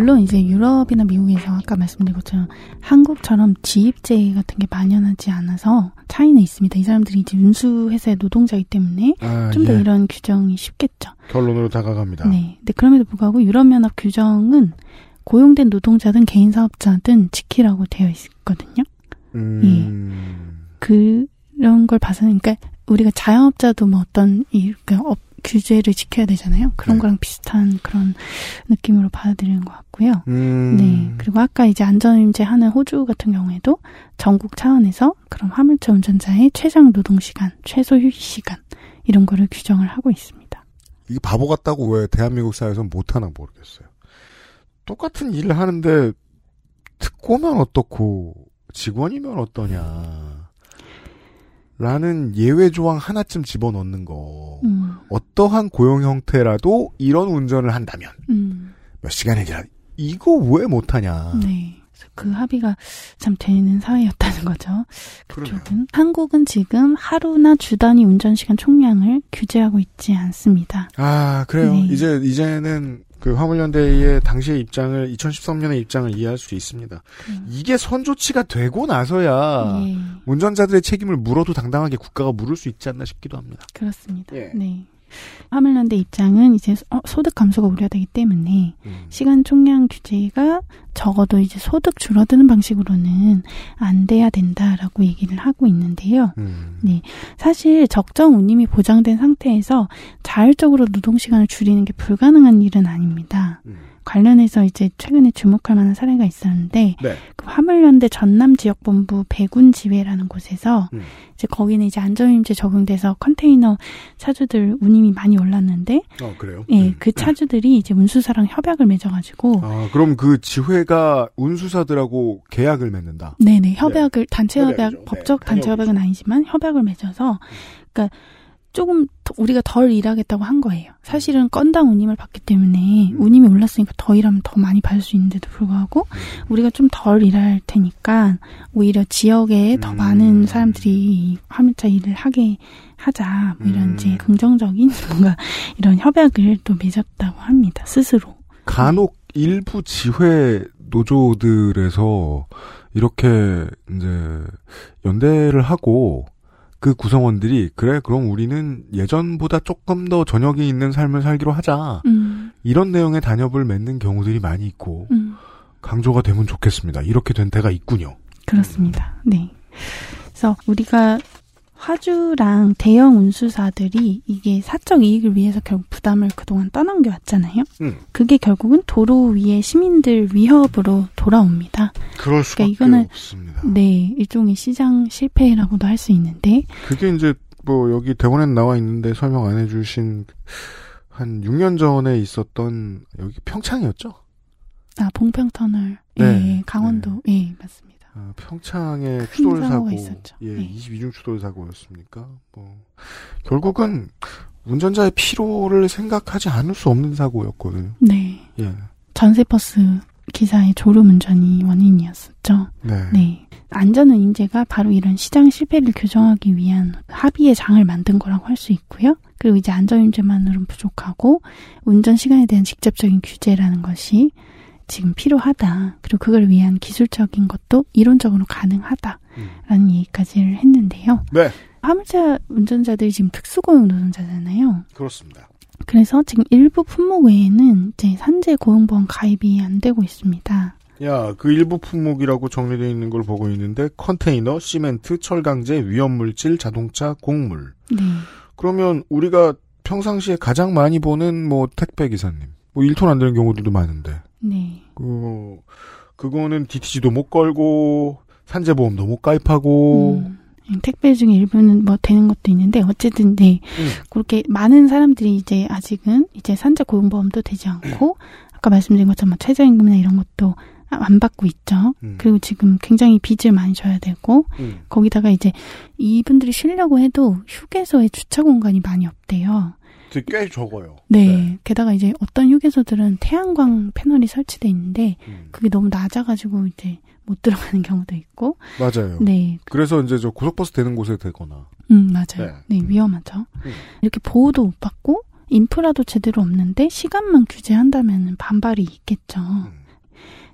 S9: 물론 이제 유럽이나 미국에서 아까 말씀드린 것처럼 한국처럼 지입제 같은 게 만연하지 않아서 차이는 있습니다. 이 사람들이 이제 운수회사의 노동자이기 때문에
S2: 아,
S9: 좀더
S2: 예.
S9: 이런 규정이 쉽겠죠.
S2: 결론으로 다가갑니다.
S9: 네. 근데 그럼에도 불구하고 유럽연합 규정은 고용된 노동자든 개인 사업자든 지키라고 되어 있거든요.
S2: 음,
S9: 그런 걸 봐서는 그러니까 우리가 자영업자도 뭐 어떤 이 그러니까 업 규제를 지켜야 되잖아요. 그런
S2: 네.
S9: 거랑 비슷한 그런 느낌으로 받아들이는 것 같고요.
S2: 음,
S9: 네. 그리고 아까 이제 안전임제 하는 호주 같은 경우에도 전국 차원에서 그런 화물차 운전자의 최장 노동 시간, 최소 휴식 시간 이런 거를 규정을 하고 있습니다.
S2: 이게 바보 같다고 왜 대한민국 사회에서 못하나 모르겠어요. 똑같은 일을 하는데 특고면 어떻고 직원이면 어떠냐. 라는 예외 조항 하나쯤 집어넣는 거.
S9: 음.
S2: 어떠한 고용 형태라도 이런 운전을 한다면
S9: 음.
S2: 몇 시간이라 이거 왜 못하냐.
S9: 네. 그 합의가 참 되는 사회였다는 거죠. 그쪽은 한국은 지금 하루나 주 단위 운전 시간 총량을 규제하고 있지 않습니다.
S2: 아 그래요.
S9: 네.
S2: 이제 이제는 그 화물연대의 당시의 입장을 2013년의 입장을 이해할 수 있습니다. 이게 선조치가 되고 나서야
S9: 예.
S2: 운전자들의 책임을 물어도 당당하게 국가가 물을 수 있지 않나 싶기도 합니다.
S9: 그렇습니다.
S2: 예.
S9: 네. 화물연대 입장은 이제 어, 소득 감소가 우려되기 때문에
S2: 음.
S9: 시간 총량 규제가 적어도 이제 소득 줄어드는 방식으로는 안 돼야 된다라고 얘기를 하고 있는데요.
S2: 음.
S9: 네. 사실 적정 운임이 보장된 상태에서 자율적으로 노동 시간을 줄이는 게 불가능한 일은 아닙니다.
S2: 음.
S9: 관련해서 이제 최근에 주목할 만한 사례가 있었는데
S2: 네.
S9: 그 화물연대 전남 지역본부 배군지회라는 곳에서
S2: 음.
S9: 이제 거기는 이제 안전임제 적용돼서 컨테이너 차주들 운임이 많이 올랐는데
S2: 어 그래요.
S9: 예, 그 차주들이 이제 운수사랑 협약을 맺어가지고
S2: 아 그럼 그 지회가 운수사들하고 계약을 맺는다.
S9: 네네 협약을 단체 협약
S2: 협약이죠.
S9: 법적
S2: 네,
S9: 단체 협약은 아니지만 협약을 맺어서 그러니까 조금 더- 우리가 덜 일하겠다고 한 거예요. 사실은 건당 운임을 받기 때문에 운임이 올랐으니까 더 일하면 더 많이 받을 수 있는데도 불구하고 우리가 좀 덜 일할 테니까 오히려 지역에 더 많은 사람들이 이 화물차 일을 하게 하자 뭐 이런 이제 긍정적인 [laughs] 뭔가 이런 협약을 또 맺었다고 합니다. 스스로.
S2: 간혹 일부 지회 노조들에서 이렇게 이제 연대를 하고 그 구성원들이 그래 그럼 우리는 예전보다 조금 더 저녁이 있는 삶을 살기로 하자
S9: 음.
S2: 이런 내용의 단협을 맺는 경우들이 많이 있고
S9: 음.
S2: 강조가 되면 좋겠습니다. 이렇게 된 데가 있군요.
S9: 그렇습니다. 네. 그래서 우리가 화주랑 대형 운수사들이 이게 사적 이익을 위해서 결국 부담을 그동안 떠넘겨 왔잖아요.
S2: 음.
S9: 그게 결국은 도로 위의 시민들 위협으로 돌아옵니다.
S2: 그럴 수밖에
S9: 그러니까 이거는
S2: 없습니다.
S9: 네, 일종의 시장 실패라고도 할 수 있는데
S2: 그게 이제 뭐 여기 대본에 나와 있는데 설명 안 해주신 한 6년 전에 있었던 여기 평창이었죠?
S9: 아 봉평터널
S2: 네,
S9: 예, 강원도 예, 맞습니다.
S2: 아, 평창의
S9: 큰
S2: 추돌
S9: 사고가
S2: 사고,
S9: 있었죠.
S2: 예,
S9: 네.
S2: 22중 추돌 사고였습니까? 뭐 결국은 운전자의 피로를 생각하지 않을 수 없는 사고였거든요.
S9: 네.
S2: 예,
S9: 전세버스 기사의 졸음운전이 원인이었었죠.
S2: 네.
S9: 안전운임제가 바로 이런 시장 실패를 교정하기 위한 합의의 장을 만든 거라고 할 수 있고요. 그리고 이제 안전운임제만으로는 부족하고 운전 시간에 대한 직접적인 규제라는 것이 지금 필요하다. 그리고 그걸 위한 기술적인 것도 이론적으로 가능하다라는 얘기까지를 했는데요.
S2: 네,
S9: 화물차 운전자들이 지금 특수고용 노동자잖아요.
S2: 그렇습니다.
S9: 그래서 지금 일부 품목 외에는 이제 산재 고용보험 가입이 안 되고 있습니다.
S2: 야, 그 일부 품목이라고 정리되어 있는 걸 보고 있는데 컨테이너, 시멘트, 철강제, 위험물질, 자동차, 곡물.
S9: 네.
S2: 그러면 우리가 평상시에 가장 많이 보는 뭐 택배 기사님, 뭐 1톤 안 되는 경우들도 많은데.
S9: 네.
S2: 그 그거는 DTG도 못 걸고 산재보험도 못 가입하고
S9: 음, 택배 중에 일부는 뭐 되는 것도 있는데 어쨌든 네
S2: 음.
S9: 그렇게 많은 사람들이 이제 아직은 이제 산재 고용보험도 되지 않고 아까 말씀드린 것처럼 뭐 최저임금이나 이런 것도 안 받고 있죠.
S2: 음.
S9: 그리고 지금 굉장히 빚을 많이 져야 되고
S2: 음.
S9: 거기다가 이제 이분들이 쉬려고 해도 휴게소에 주차 공간이 많이 없대요.
S2: 꽤 적어요.
S9: 네. 게다가 이제 어떤 휴게소들은 태양광 패널이 설치돼 있는데
S2: 음.
S9: 그게 너무 낮아가지고 이제 못 들어가는 경우도 있고.
S2: 맞아요.
S9: 네.
S2: 그래서 이제 저 고속버스 되는 곳에 되거나
S9: 음, 맞아요. 네, 위험하죠.
S2: 음.
S9: 이렇게 보호도 못 받고 인프라도 제대로 없는데 시간만 규제한다면 반발이 있겠죠.
S2: 음.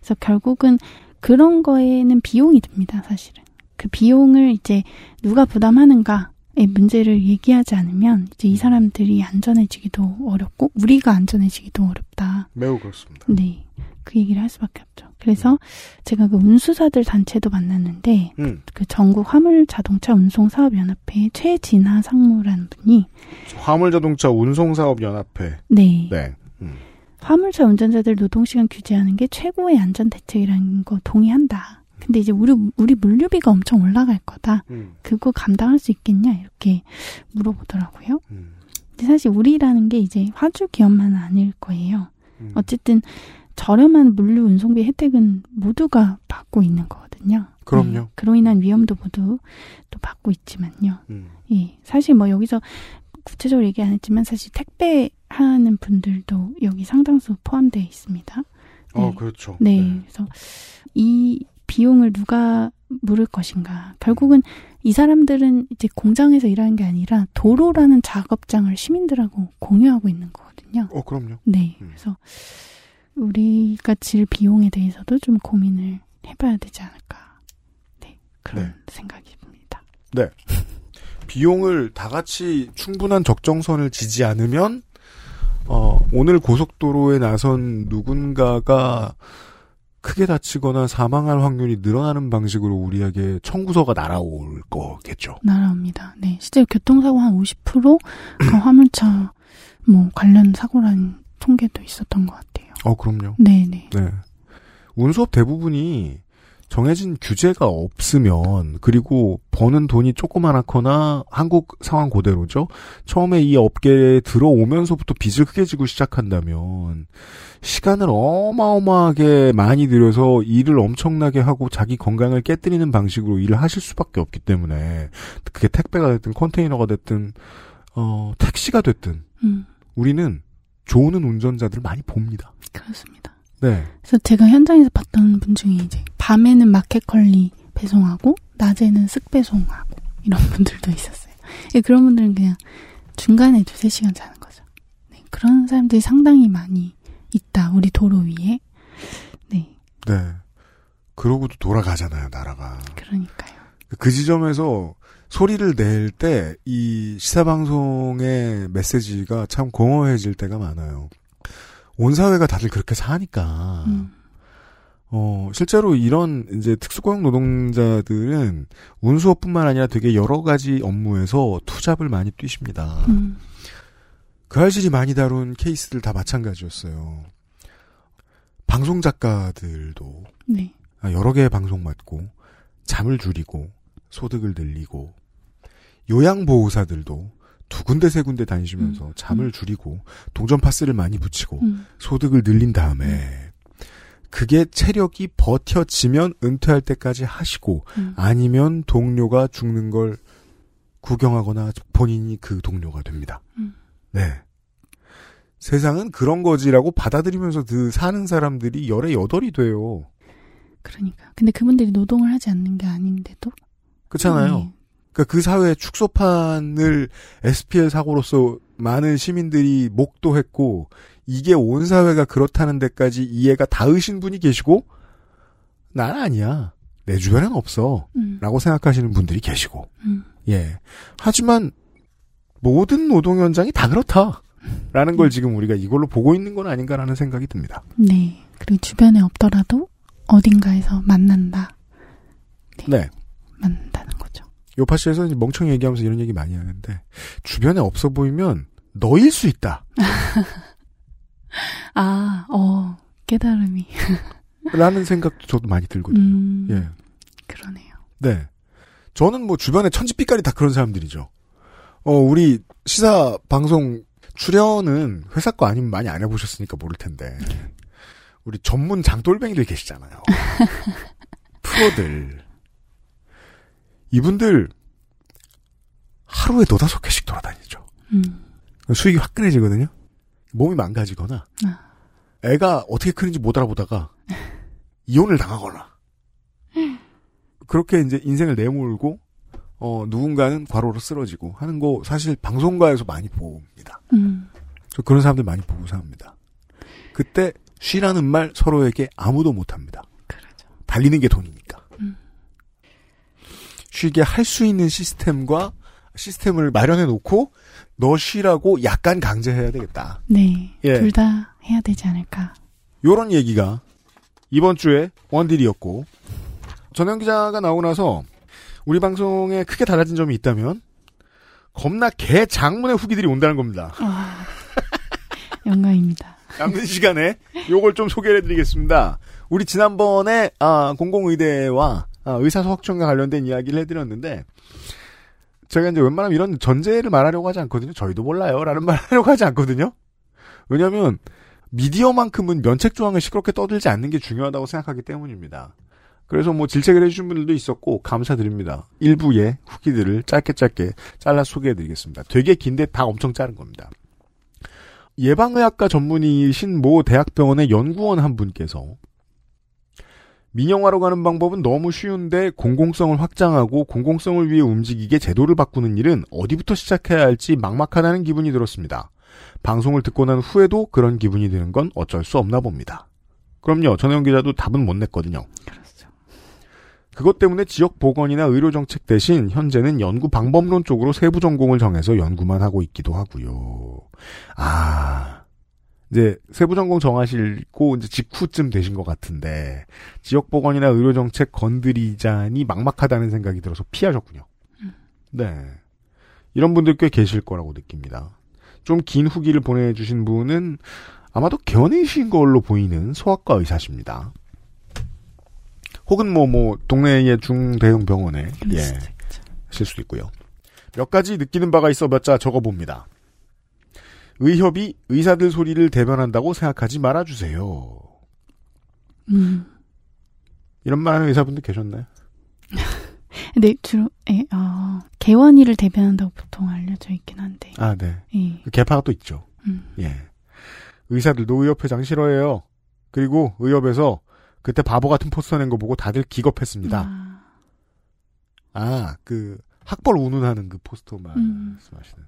S9: 그래서 결국은 그런 거에는 비용이 듭니다, 사실은. 그 비용을 이제 누가 부담하는가의 문제를 얘기하지 않으면 이제
S2: 음.
S9: 이 사람들이 안전해지기도 어렵고 우리가 안전해지기도 어렵다.
S2: 매우 그렇습니다.
S9: 네. 그 얘기를 할 수밖에 없죠. 그래서 제가 그 운수사들 단체도 만났는데
S2: 음.
S9: 그 전국 화물 자동차 운송 사업 연합회 최진아 상무라는 분이
S2: 화물 자동차 운송 사업 연합회.
S9: 네.
S2: 네. 음.
S9: 화물차 운전자들 노동시간 규제하는 게 최고의 안전 대책이라는 거 동의한다. 근데 이제 우리 우리 물류비가 엄청 올라갈 거다.
S2: 음.
S9: 그거 감당할 수 있겠냐 이렇게 물어보더라고요.
S2: 음.
S9: 근데 사실 우리라는 게 이제 화주 기업만은 아닐 거예요.
S2: 음.
S9: 어쨌든 저렴한 물류 운송비 혜택은 모두가 받고 있는 거거든요.
S2: 그럼요.
S9: 네, 그로 인한 위험도 모두 또 받고 있지만요.
S2: 음.
S9: 예, 사실 뭐 여기서 구체적으로 얘기 안 했지만 사실 택배 하는 분들도 여기 상당수 포함되어 있습니다.
S2: 어, 그렇죠.
S9: 네, 그래서 이 비용을 누가 물을 것인가? 결국은 이 사람들은 이제 공장에서 일하는 게 아니라 도로라는 작업장을 시민들하고 공유하고 있는 거거든요.
S2: 어, 그럼요.
S9: 네, 그래서 우리가 질 비용에 대해서도 좀 고민을 해봐야 되지 않을까. 네, 그런 생각이 듭니다.
S2: 네. 비용을 다 같이 충분한 적정선을 지지 않으면 어, 오늘 고속도로에 나선 누군가가 크게 다치거나 사망할 확률이 늘어나는 방식으로 우리에게 청구서가 날아올 거겠죠.
S9: 날아옵니다. 네, 실제 교통사고 한 50%가 화물차 뭐 관련 사고라는 통계도 있었던 것 같아요.
S2: 어, 그럼요.
S9: 네, 네.
S2: 네. 운 수업 대부분이 정해진 규제가 없으면 그리고 버는 돈이 조그만하거나 한국 상황 그대로죠. 처음에 이 업계에 들어오면서부터 빚을 크게 지고 시작한다면 시간을 어마어마하게 많이 들여서 일을 엄청나게 하고 자기 건강을 깨뜨리는 방식으로 일을 하실 수밖에 없기 때문에 그게 택배가 됐든 컨테이너가 됐든 어, 택시가 됐든
S9: 음.
S2: 우리는 좋은 운전자들을 많이 봅니다.
S9: 그렇습니다.
S2: 네.
S9: 그래서 제가 현장에서 봤던 분 중에 이제 밤에는 마켓컬리 배송하고 낮에는 쓱 배송하고 이런 [laughs] 분들도 있었어요. 예, 그런 분들은 그냥 중간에 두세 시간 자는 거죠. 네, 그런 사람들이 상당히 많이 있다. 우리 도로 위에. 네.
S2: 네. 그러고도 돌아가잖아요, 나라가.
S9: 그러니까요.
S2: 그 지점에서 소리를 낼 때 이 시사방송의 메시지가 참 공허해질 때가 많아요. 온 사회가 다들 그렇게 사니까.
S9: 음.
S2: 어, 실제로 이런 이제 특수고용 노동자들은 운수업뿐만 아니라 되게 여러 가지 업무에서 투잡을 많이 뛰십니다.
S9: 음.
S2: 그 알실이 많이 다룬 케이스들 다 마찬가지였어요. 방송 작가들도
S9: 네.
S2: 아, 여러 개의 방송 맡고 잠을 줄이고 소득을 늘리고 요양보호사들도 두 군데 세 군데 다니시면서 잠을 줄이고 동전 파스를 많이 붙이고
S9: 음.
S2: 소득을 늘린 다음에 그게 체력이 버텨지면 은퇴할 때까지 하시고
S9: 음.
S2: 아니면 동료가 죽는 걸 구경하거나 본인이 그 동료가 됩니다.
S9: 음.
S2: 네. 세상은 그런 거지라고 받아들이면서 그 사는 사람들이 열에 여덟이 돼요.
S9: 그러니까. 근데 그분들이 노동을 하지 않는 게 아닌데도.
S2: 그렇잖아요.
S9: 네.
S2: 그러니까 그 사회의 축소판을 SPL 사고로서 많은 시민들이 목도했고 이게 온 사회가 그렇다는 데까지 이해가 닿으신 분이 계시고 난 아니야. 내 주변엔 없어.
S9: 음.
S2: 라고 생각하시는 분들이 계시고.
S9: 음.
S2: 예. 하지만 모든 노동 현장이 다 그렇다. 라는 걸 지금 우리가 이걸로 보고 있는 건 아닌가라는 생각이 듭니다.
S9: 네. 그리고 주변에 없더라도 어딘가에서 만난다.
S2: 네.
S9: 만난다는 거죠.
S2: 요파시에서 멍청이 얘기하면서 이런 얘기 많이 하는데 주변에 없어 보이면 너일 수 있다. [laughs]
S9: 아, 어, 깨달음이. [laughs]
S2: 라는 생각도 저도 많이 들거든요.
S9: 음,
S2: 예.
S9: 그러네요.
S2: 네. 저는 뭐 주변에 천지빛깔이 다 그런 사람들이죠. 어, 우리 시사 방송 출연은 회사 거 아니면 많이 안 해보셨으니까 모를 텐데. 우리 전문 장돌뱅이들 계시잖아요. [laughs] 프로들. 이분들 하루에 너다섯 개씩 돌아다니죠.
S9: 음.
S2: 수익이 화끈해지거든요. 몸이 망가지거나
S9: 아.
S2: 애가 어떻게 크는지 못 알아보다가 [laughs] 이혼을 당하거나 그렇게 이제 인생을 내몰고 어 누군가는 과로로 쓰러지고 하는 거 사실 방송가에서 많이 봅니다.
S9: 음.
S2: 저 그런 사람들 많이 보고 삽니다. 그때 쉬라는 말 서로에게 아무도 못 합니다. 달리는 게 돈이니까.
S9: 음.
S2: 쉬게 할 수 있는 시스템과 시스템을 마련해 놓고 너 쉬라고 약간 강제해야 되겠다.
S9: 네.
S2: 예.
S9: 둘 다 해야 되지 않을까.
S2: 요런 얘기가 이번 주에 원딜이었고 전현 기자가 나오고 나서 우리 방송에 크게 달라진 점이 있다면 겁나 개 장문의 후기들이 온다는 겁니다.
S9: 아, 영광입니다. [laughs]
S2: 남는 시간에 요걸 좀 소개를 해드리겠습니다. 우리 지난번에 아, 공공의대와 아, 의사소 확충과 관련된 이야기를 해드렸는데 제가 이제 웬만하면 이런 전제를 말하려고 하지 않거든요. 저희도 몰라요. 라는 [laughs] 말 하려고 하지 않거든요. 왜냐하면 미디어만큼은 면책 조항을 시끄럽게 떠들지 않는 게 중요하다고 생각하기 때문입니다. 그래서 뭐 질책을 해주신 분들도 있었고 감사드립니다. 일부의 후기들을 짧게 짧게 잘라 소개해드리겠습니다. 되게 긴데 다 엄청 자른 겁니다. 예방의학과 전문의신 모 대학병원의 연구원 한 분께서 민영화로 가는 방법은 너무 쉬운데 공공성을 확장하고 공공성을 위해 움직이게 제도를 바꾸는 일은 어디부터 시작해야 할지 막막하다는 기분이 들었습니다. 방송을 듣고 난 후에도 그런 기분이 드는 건 어쩔 수 없나 봅니다. 그럼요. 전혜영 기자도 답은 못 냈거든요. 그것 때문에 지역 보건이나 의료 정책 대신 현재는 연구 방법론 쪽으로 세부 전공을 정해서 연구만 하고 있기도 하고요. 아, 이제 세부 전공 정하시고 이제 직후쯤 되신 것 같은데 지역 보건이나 의료 정책 건드리자니 막막하다는 생각이 들어서 피하셨군요. 네, 이런 분들 꽤 계실 거라고 느낍니다. 좀 긴 후기를 보내주신 분은 아마도 견해이신 걸로 보이는 소아과 의사십니다. 혹은 뭐, 뭐, 동네의 중대형 병원에, 예, 하실 수도 있고요. 몇 가지 느끼는 바가 있어 몇 자 적어봅니다. 의협이 의사들 소리를 대변한다고 생각하지 말아주세요.
S9: 음.
S2: 이런 말 하는 의사분들 계셨나요?
S9: 근데 [laughs] 주로 예, 어, 개원이를 대변한다고 보통 알려져 있긴 한데.
S2: 아, 네.
S9: 예.
S2: 그 개파가 또 있죠.
S9: 음.
S2: 예. 의사들도 의협회장 싫어해요. 그리고 의협에서 그때 바보 같은 포스터 낸 거 보고 다들 기겁했습니다. 아, 그 학벌 운운하는 그 포스터
S9: 음.
S2: 말씀하시는.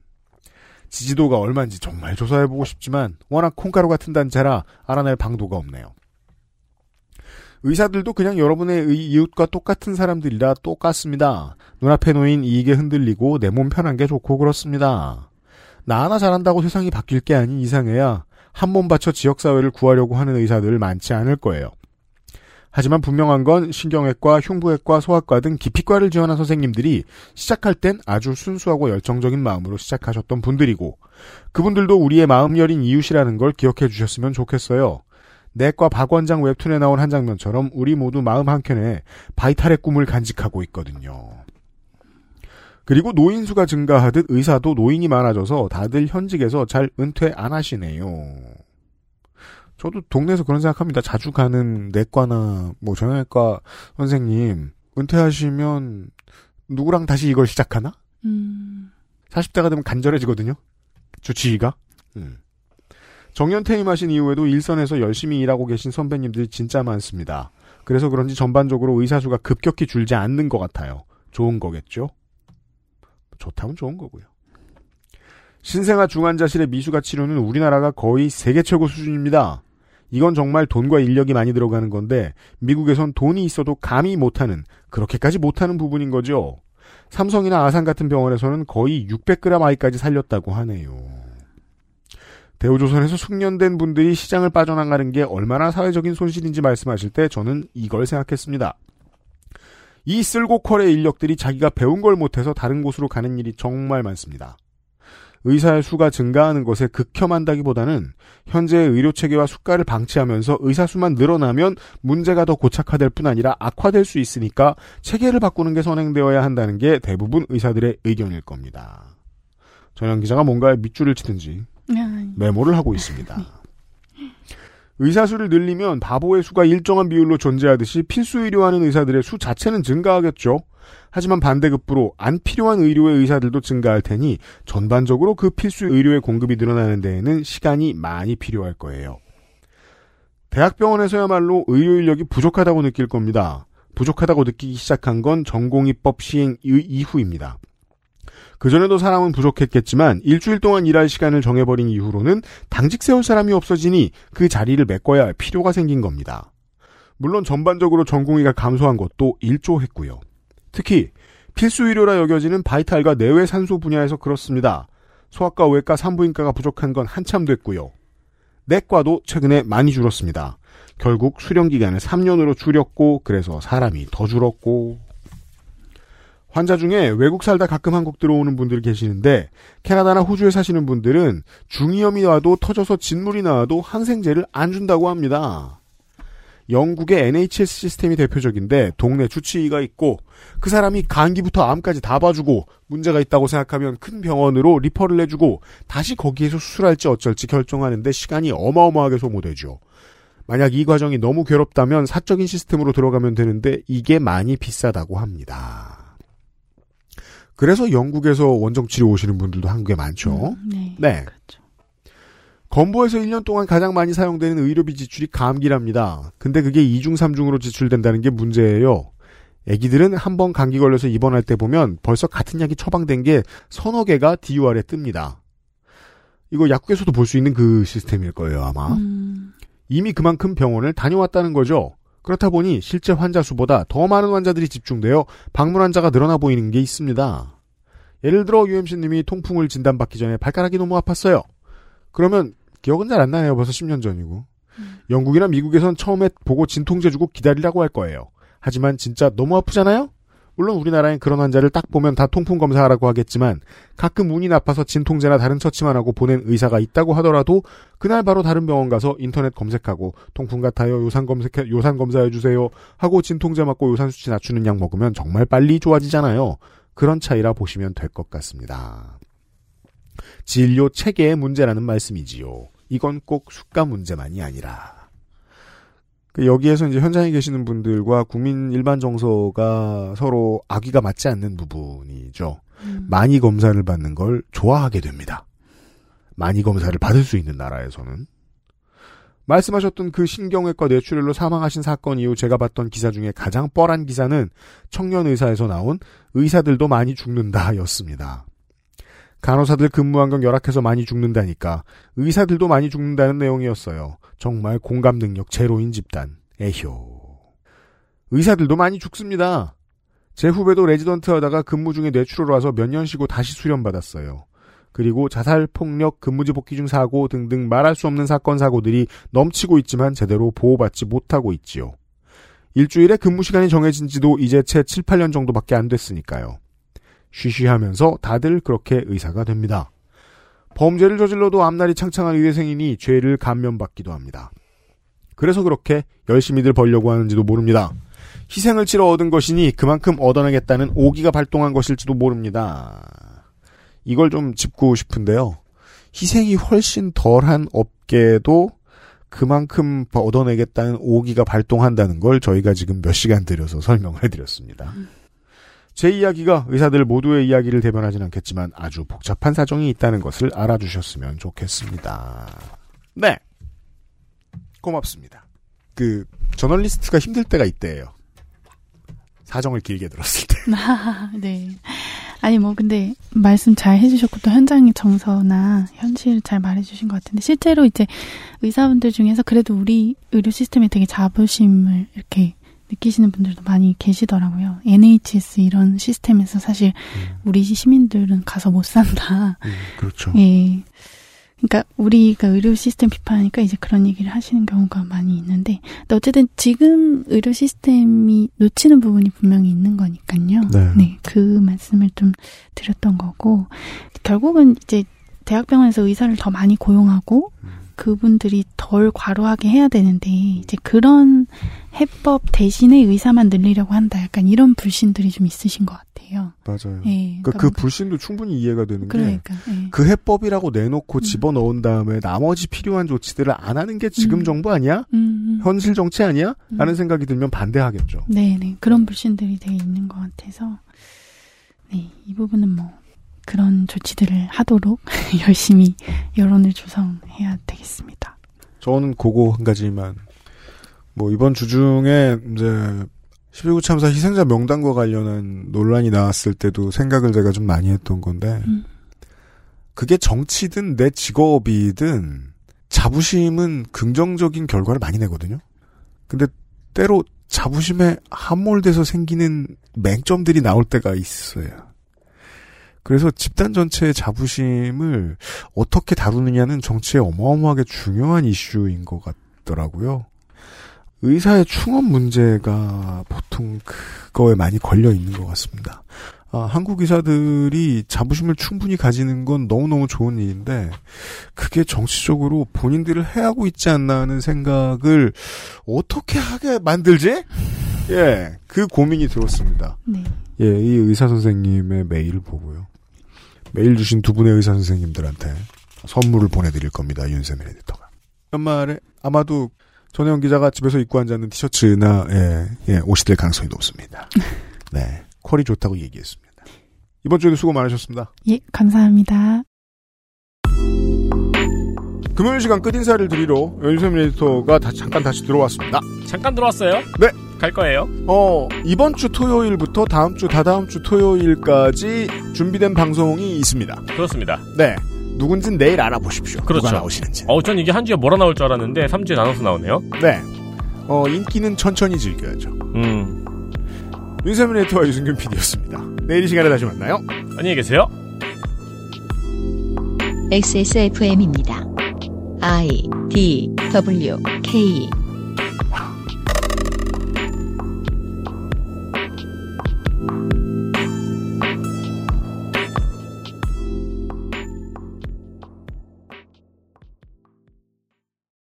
S2: 지지도가 얼마인지 정말 조사해보고 싶지만 워낙 콩가루 같은 단체라 알아낼 방도가 없네요. 의사들도 그냥 여러분의 의- 이웃과 똑같은 사람들이라 똑같습니다. 눈앞에 놓인 이익에 흔들리고 내 몸 편한 게 좋고 그렇습니다. 나 하나 잘한다고 세상이 바뀔 게 아닌 이상해야 한 몸 바쳐 지역사회를 구하려고 하는 의사들 많지 않을 거예요. 하지만 분명한 건 신경외과, 흉부외과, 소아과 등 기피과를 지원한 선생님들이 시작할 땐 아주 순수하고 열정적인 마음으로 시작하셨던 분들이고 그분들도 우리의 마음 여린 이웃이라는 걸 기억해 주셨으면 좋겠어요. 내과 박원장 웹툰에 나온 한 장면처럼 우리 모두 마음 한켠에 바이탈의 꿈을 간직하고 있거든요. 그리고 노인 수가 증가하듯 의사도 노인이 많아져서 다들 현직에서 잘 은퇴 안 하시네요. 저도 동네에서 그런 생각합니다. 자주 가는 내과나 뭐 정형외과 선생님 은퇴하시면 누구랑 다시 이걸 시작하나?
S9: 음.
S2: 40대가 되면 간절해지거든요. 주치의가. 음. 정년 퇴임하신 이후에도 일선에서 열심히 일하고 계신 선배님들이 진짜 많습니다. 그래서 그런지 전반적으로 의사 수가 급격히 줄지 않는 것 같아요. 좋은 거겠죠? 좋다면 좋은 거고요. 신생아 중환자실의 미수가 치료는 우리나라가 거의 세계 최고 수준입니다. 이건 정말 돈과 인력이 많이 들어가는 건데 미국에선 돈이 있어도 감히 못하는 그렇게까지 못하는 부분인 거죠. 삼성이나 아산 같은 병원에서는 거의 600g 아이까지 살렸다고 하네요. 대우조선에서 숙련된 분들이 시장을 빠져나가는 게 얼마나 사회적인 손실인지 말씀하실 때 저는 이걸 생각했습니다. 이 쓸고 컬의 인력들이 자기가 배운 걸 못해서 다른 곳으로 가는 일이 정말 많습니다. 의사의 수가 증가하는 것에 극혐한다기보다는 현재의 의료 체계와 수가를 방치하면서 의사 수만 늘어나면 문제가 더 고착화될 뿐 아니라 악화될 수 있으니까 체계를 바꾸는 게 선행되어야 한다는 게 대부분 의사들의 의견일 겁니다. 전현 기자가 뭔가에 밑줄을 치든지 메모를 하고 있습니다. 의사 수를 늘리면 바보의 수가 일정한 비율로 존재하듯이 필수 의료하는 의사들의 수 자체는 증가하겠죠. 하지만 반대급부로 안 필요한 의료의 의사들도 증가할 테니 전반적으로 그 필수 의료의 공급이 늘어나는 데에는 시간이 많이 필요할 거예요. 대학병원에서야말로 의료 인력이 부족하다고 느낄 겁니다. 부족하다고 느끼기 시작한 건 전공의법 시행 이- 이후입니다. 그전에도 사람은 부족했겠지만 일주일 동안 일할 시간을 정해버린 이후로는 당직 세울 사람이 없어지니 그 자리를 메꿔야 할 필요가 생긴 겁니다. 물론 전반적으로 전공의가 감소한 것도 일조했고요. 특히 필수 의료라 여겨지는 바이탈과 내외 산소 분야에서 그렇습니다. 소아과, 외과, 산부인과가 부족한 건 한참 됐고요. 내과도 최근에 많이 줄었습니다. 결국 수령 기간을 3년으로 줄였고 그래서 사람이 더 줄었고 환자 중에 외국 살다 가끔 한국 들어오는 분들 계시는데 캐나다나 호주에 사시는 분들은 중이염이 와도 터져서 진물이 나와도 항생제를 안 준다고 합니다. 영국의 NHS 시스템이 대표적인데 동네 주치의가 있고 그 사람이 감기부터 암까지 다 봐주고 문제가 있다고 생각하면 큰 병원으로 리퍼를 해주고 다시 거기에서 수술할지 어쩔지 결정하는데 시간이 어마어마하게 소모되죠. 만약 이 과정이 너무 괴롭다면 사적인 시스템으로 들어가면 되는데 이게 많이 비싸다고 합니다. 그래서 영국에서 원정 치료 오시는 분들도 한국에 많죠.
S9: 네.
S2: 네. 건보에서 1년 동안 가장 많이 사용되는 의료비 지출이 감기랍니다. 근데 그게 2중, 3중으로 지출된다는 게 문제예요. 애기들은 한 번 감기 걸려서 입원할 때 보면 벌써 같은 약이 처방된 게 서너 개가 DUR에 뜹니다. 이거 약국에서도 볼 수 있는 그 시스템일 거예요, 아마. 이미 그만큼 병원을 다녀왔다는 거죠. 그렇다 보니 실제 환자 수보다 더 많은 환자들이 집중되어 방문 환자가 늘어나 보이는 게 있습니다. 예를 들어 UMC님이 통풍을 진단받기 전에 발가락이 너무 아팠어요. 그러면 기억은 잘 안 나네요. 벌써 10년 전이고. 영국이나 미국에선 처음에 보고 진통제 주고 기다리라고 할 거예요. 하지만 진짜 너무 아프잖아요? 물론 우리나라엔 그런 환자를 딱 보면 다 통풍 검사하라고 하겠지만 가끔 운이 나빠서 진통제나 다른 처치만 하고 보낸 의사가 있다고 하더라도 그날 바로 다른 병원 가서 인터넷 검색하고 통풍 같아요. 요산 검색해 요산 검사해 주세요. 하고 진통제 맞고 요산 수치 낮추는 약 먹으면 정말 빨리 좋아지잖아요. 그런 차이라 보시면 될 것 같습니다. 진료 체계의 문제라는 말씀이지요. 이건 꼭 수가 문제만이 아니라 그 여기에서 이제 현장에 계시는 분들과 국민 일반 정서가 서로 악의가 맞지 않는 부분이죠. 많이 검사를 받는 걸 좋아하게 됩니다. 많이 검사를 받을 수 있는 나라에서는. 말씀하셨던 그 신경외과 뇌출혈로 사망하신 사건 이후 제가 봤던 기사 중에 가장 뻘한 기사는 청년 의사에서 나온 의사들도 많이 죽는다 였습니다. 간호사들 근무 환경 열악해서 많이 죽는다니까 의사들도 많이 죽는다는 내용이었어요. 정말 공감 능력 제로인 집단. 에효. 의사들도 많이 죽습니다. 제 후배도 레지던트 하다가 근무 중에 뇌출혈 와서 몇 년 쉬고 다시 수련받았어요. 그리고 자살, 폭력, 근무지 복귀 중 사고 등등 말할 수 없는 사건 사고들이 넘치고 있지만 제대로 보호받지 못하고 있지요. 일주일에 근무 시간이 정해진 지도 이제 채 7, 8년 정도밖에 안 됐으니까요. 쉬쉬하면서 다들 그렇게 의사가 됩니다. 범죄를 저질러도 앞날이 창창한 의대생이니 죄를 감면받기도 합니다. 그래서 그렇게 열심히들 벌려고 하는지도 모릅니다. 희생을 치러 얻은 것이니 그만큼 얻어내겠다는 오기가 발동한 것일지도 모릅니다. 이걸 좀 짚고 싶은데요. 희생이 훨씬 덜한 업계도 그만큼 얻어내겠다는 오기가 발동한다는 걸 저희가 지금 몇 시간 들여서 설명을 해드렸습니다. 제 이야기가 의사들 모두의 이야기를 대변하진 않겠지만 아주 복잡한 사정이 있다는 것을 알아주셨으면 좋겠습니다. 네. 고맙습니다. 그, 저널리스트가 힘들 때가 있대요. 사정을 길게 들었을 때.
S9: 아, [laughs] 네. 아니 뭐 근데 말씀 잘 해주셨고 또 현장의 정서나 현실 잘 말해주신 것 같은데 실제로 이제 의사분들 중에서 그래도 우리 의료 시스템에 되게 자부심을 이렇게 느끼시는 분들도 많이 계시더라고요. NHS 이런 시스템에서 사실 우리 시민들은 가서 못 산다.
S2: 그렇죠.
S9: 예. 그러니까 우리가 의료 시스템 비판하니까 이제 그런 얘기를 하시는 경우가 많이 있는데, 근데 어쨌든 지금 의료 시스템이 놓치는 부분이 분명히 있는 거니까요.
S2: 네.
S9: 그 말씀을 좀 드렸던 거고, 결국은 이제 대학병원에서 의사를 더 많이 고용하고 그분들이 덜 과로하게 해야 되는데 이제 그런 해법 대신에 의사만 늘리려고 한다. 약간 이런 불신들이 좀 있으신 것 같아요.
S2: 맞아요.
S9: 예,
S2: 그러니까
S9: 그러니까
S2: 그 불신도 충분히 이해가 되는
S9: 그러니까,
S2: 게,
S9: 예.
S2: 그 해법이라고 내놓고 집어 넣은 다음에 나머지 필요한 조치들을 안 하는 게 지금
S9: 음.
S2: 정부 아니야?
S9: 음, 음.
S2: 현실 정치 아니야?
S9: 음.
S2: 라는 생각이 들면 반대하겠죠.
S9: 네 네 그런 불신들이 되게 있는 것 같아서 네 이 부분은 뭐 그런 조치들을 하도록 [laughs] 열심히 여론을 조성해야 되겠습니다.
S2: 저는 그거 한 가지만, 뭐, 이번 주 중에, 이제, 12구 참사 희생자 명단과 관련한 논란이 나왔을 때도 생각을 제가 좀 많이 했던 건데,
S9: 음.
S2: 그게 정치든 내 직업이든, 자부심은 긍정적인 결과를 많이 내거든요? 근데, 때로 자부심에 함몰돼서 생기는 맹점들이 나올 때가 있어요. 그래서 집단 전체의 자부심을 어떻게 다루느냐는 정치에 어마어마하게 중요한 이슈인 것 같더라고요. 의사의 충원 문제가 보통 그거에 많이 걸려 있는 것 같습니다. 아, 한국 의사들이 자부심을 충분히 가지는 건 너무너무 좋은 일인데, 그게 정치적으로 본인들을 해하고 있지 않나 하는 생각을 어떻게 하게 만들지? 예, 그 고민이 들었습니다.
S9: 네.
S2: 예, 이 의사 선생님의 메일을 보고요. 메일 주신 두 분의 의사 선생님들한테 선물을 보내드릴 겁니다. 윤세민 에디터가. 연말에 아마도 전혜영 기자가 집에서 입고 앉았는 티셔츠나 예, 예, 옷이 될 가능성이 높습니다. [laughs] 네, 퀄이 좋다고 얘기했습니다. 이번 주에도 수고 많으셨습니다.
S9: 예 감사합니다.
S2: 금요일 시간 끝 인사를 드리러 윤세민 에디터가 다, 잠깐 다시 들어왔습니다.
S3: 잠깐 들어왔어요.
S2: 네.
S3: 갈 거예요.
S2: 어, 이번 주 토요일부터 다음 주, 다다음 주 토요일까지 준비된 방송이 있습니다.
S3: 그렇습니다.
S2: 네. 누군진 내일 알아보십시오.
S3: 그렇죠.
S2: 누가 나오시는지.
S3: 어, 전 이게 한 주에 뭐라 나올 줄 알았는데 3주에 나눠서 나오네요.
S2: 네. 어, 인기는 천천히 즐겨야죠.
S3: 음.
S2: 윤세민 에디터와 유승균 PD였습니다. 내일 이 시간에 다시 만나요.
S3: 안녕히 계세요.
S1: XSFM입니다. I D W K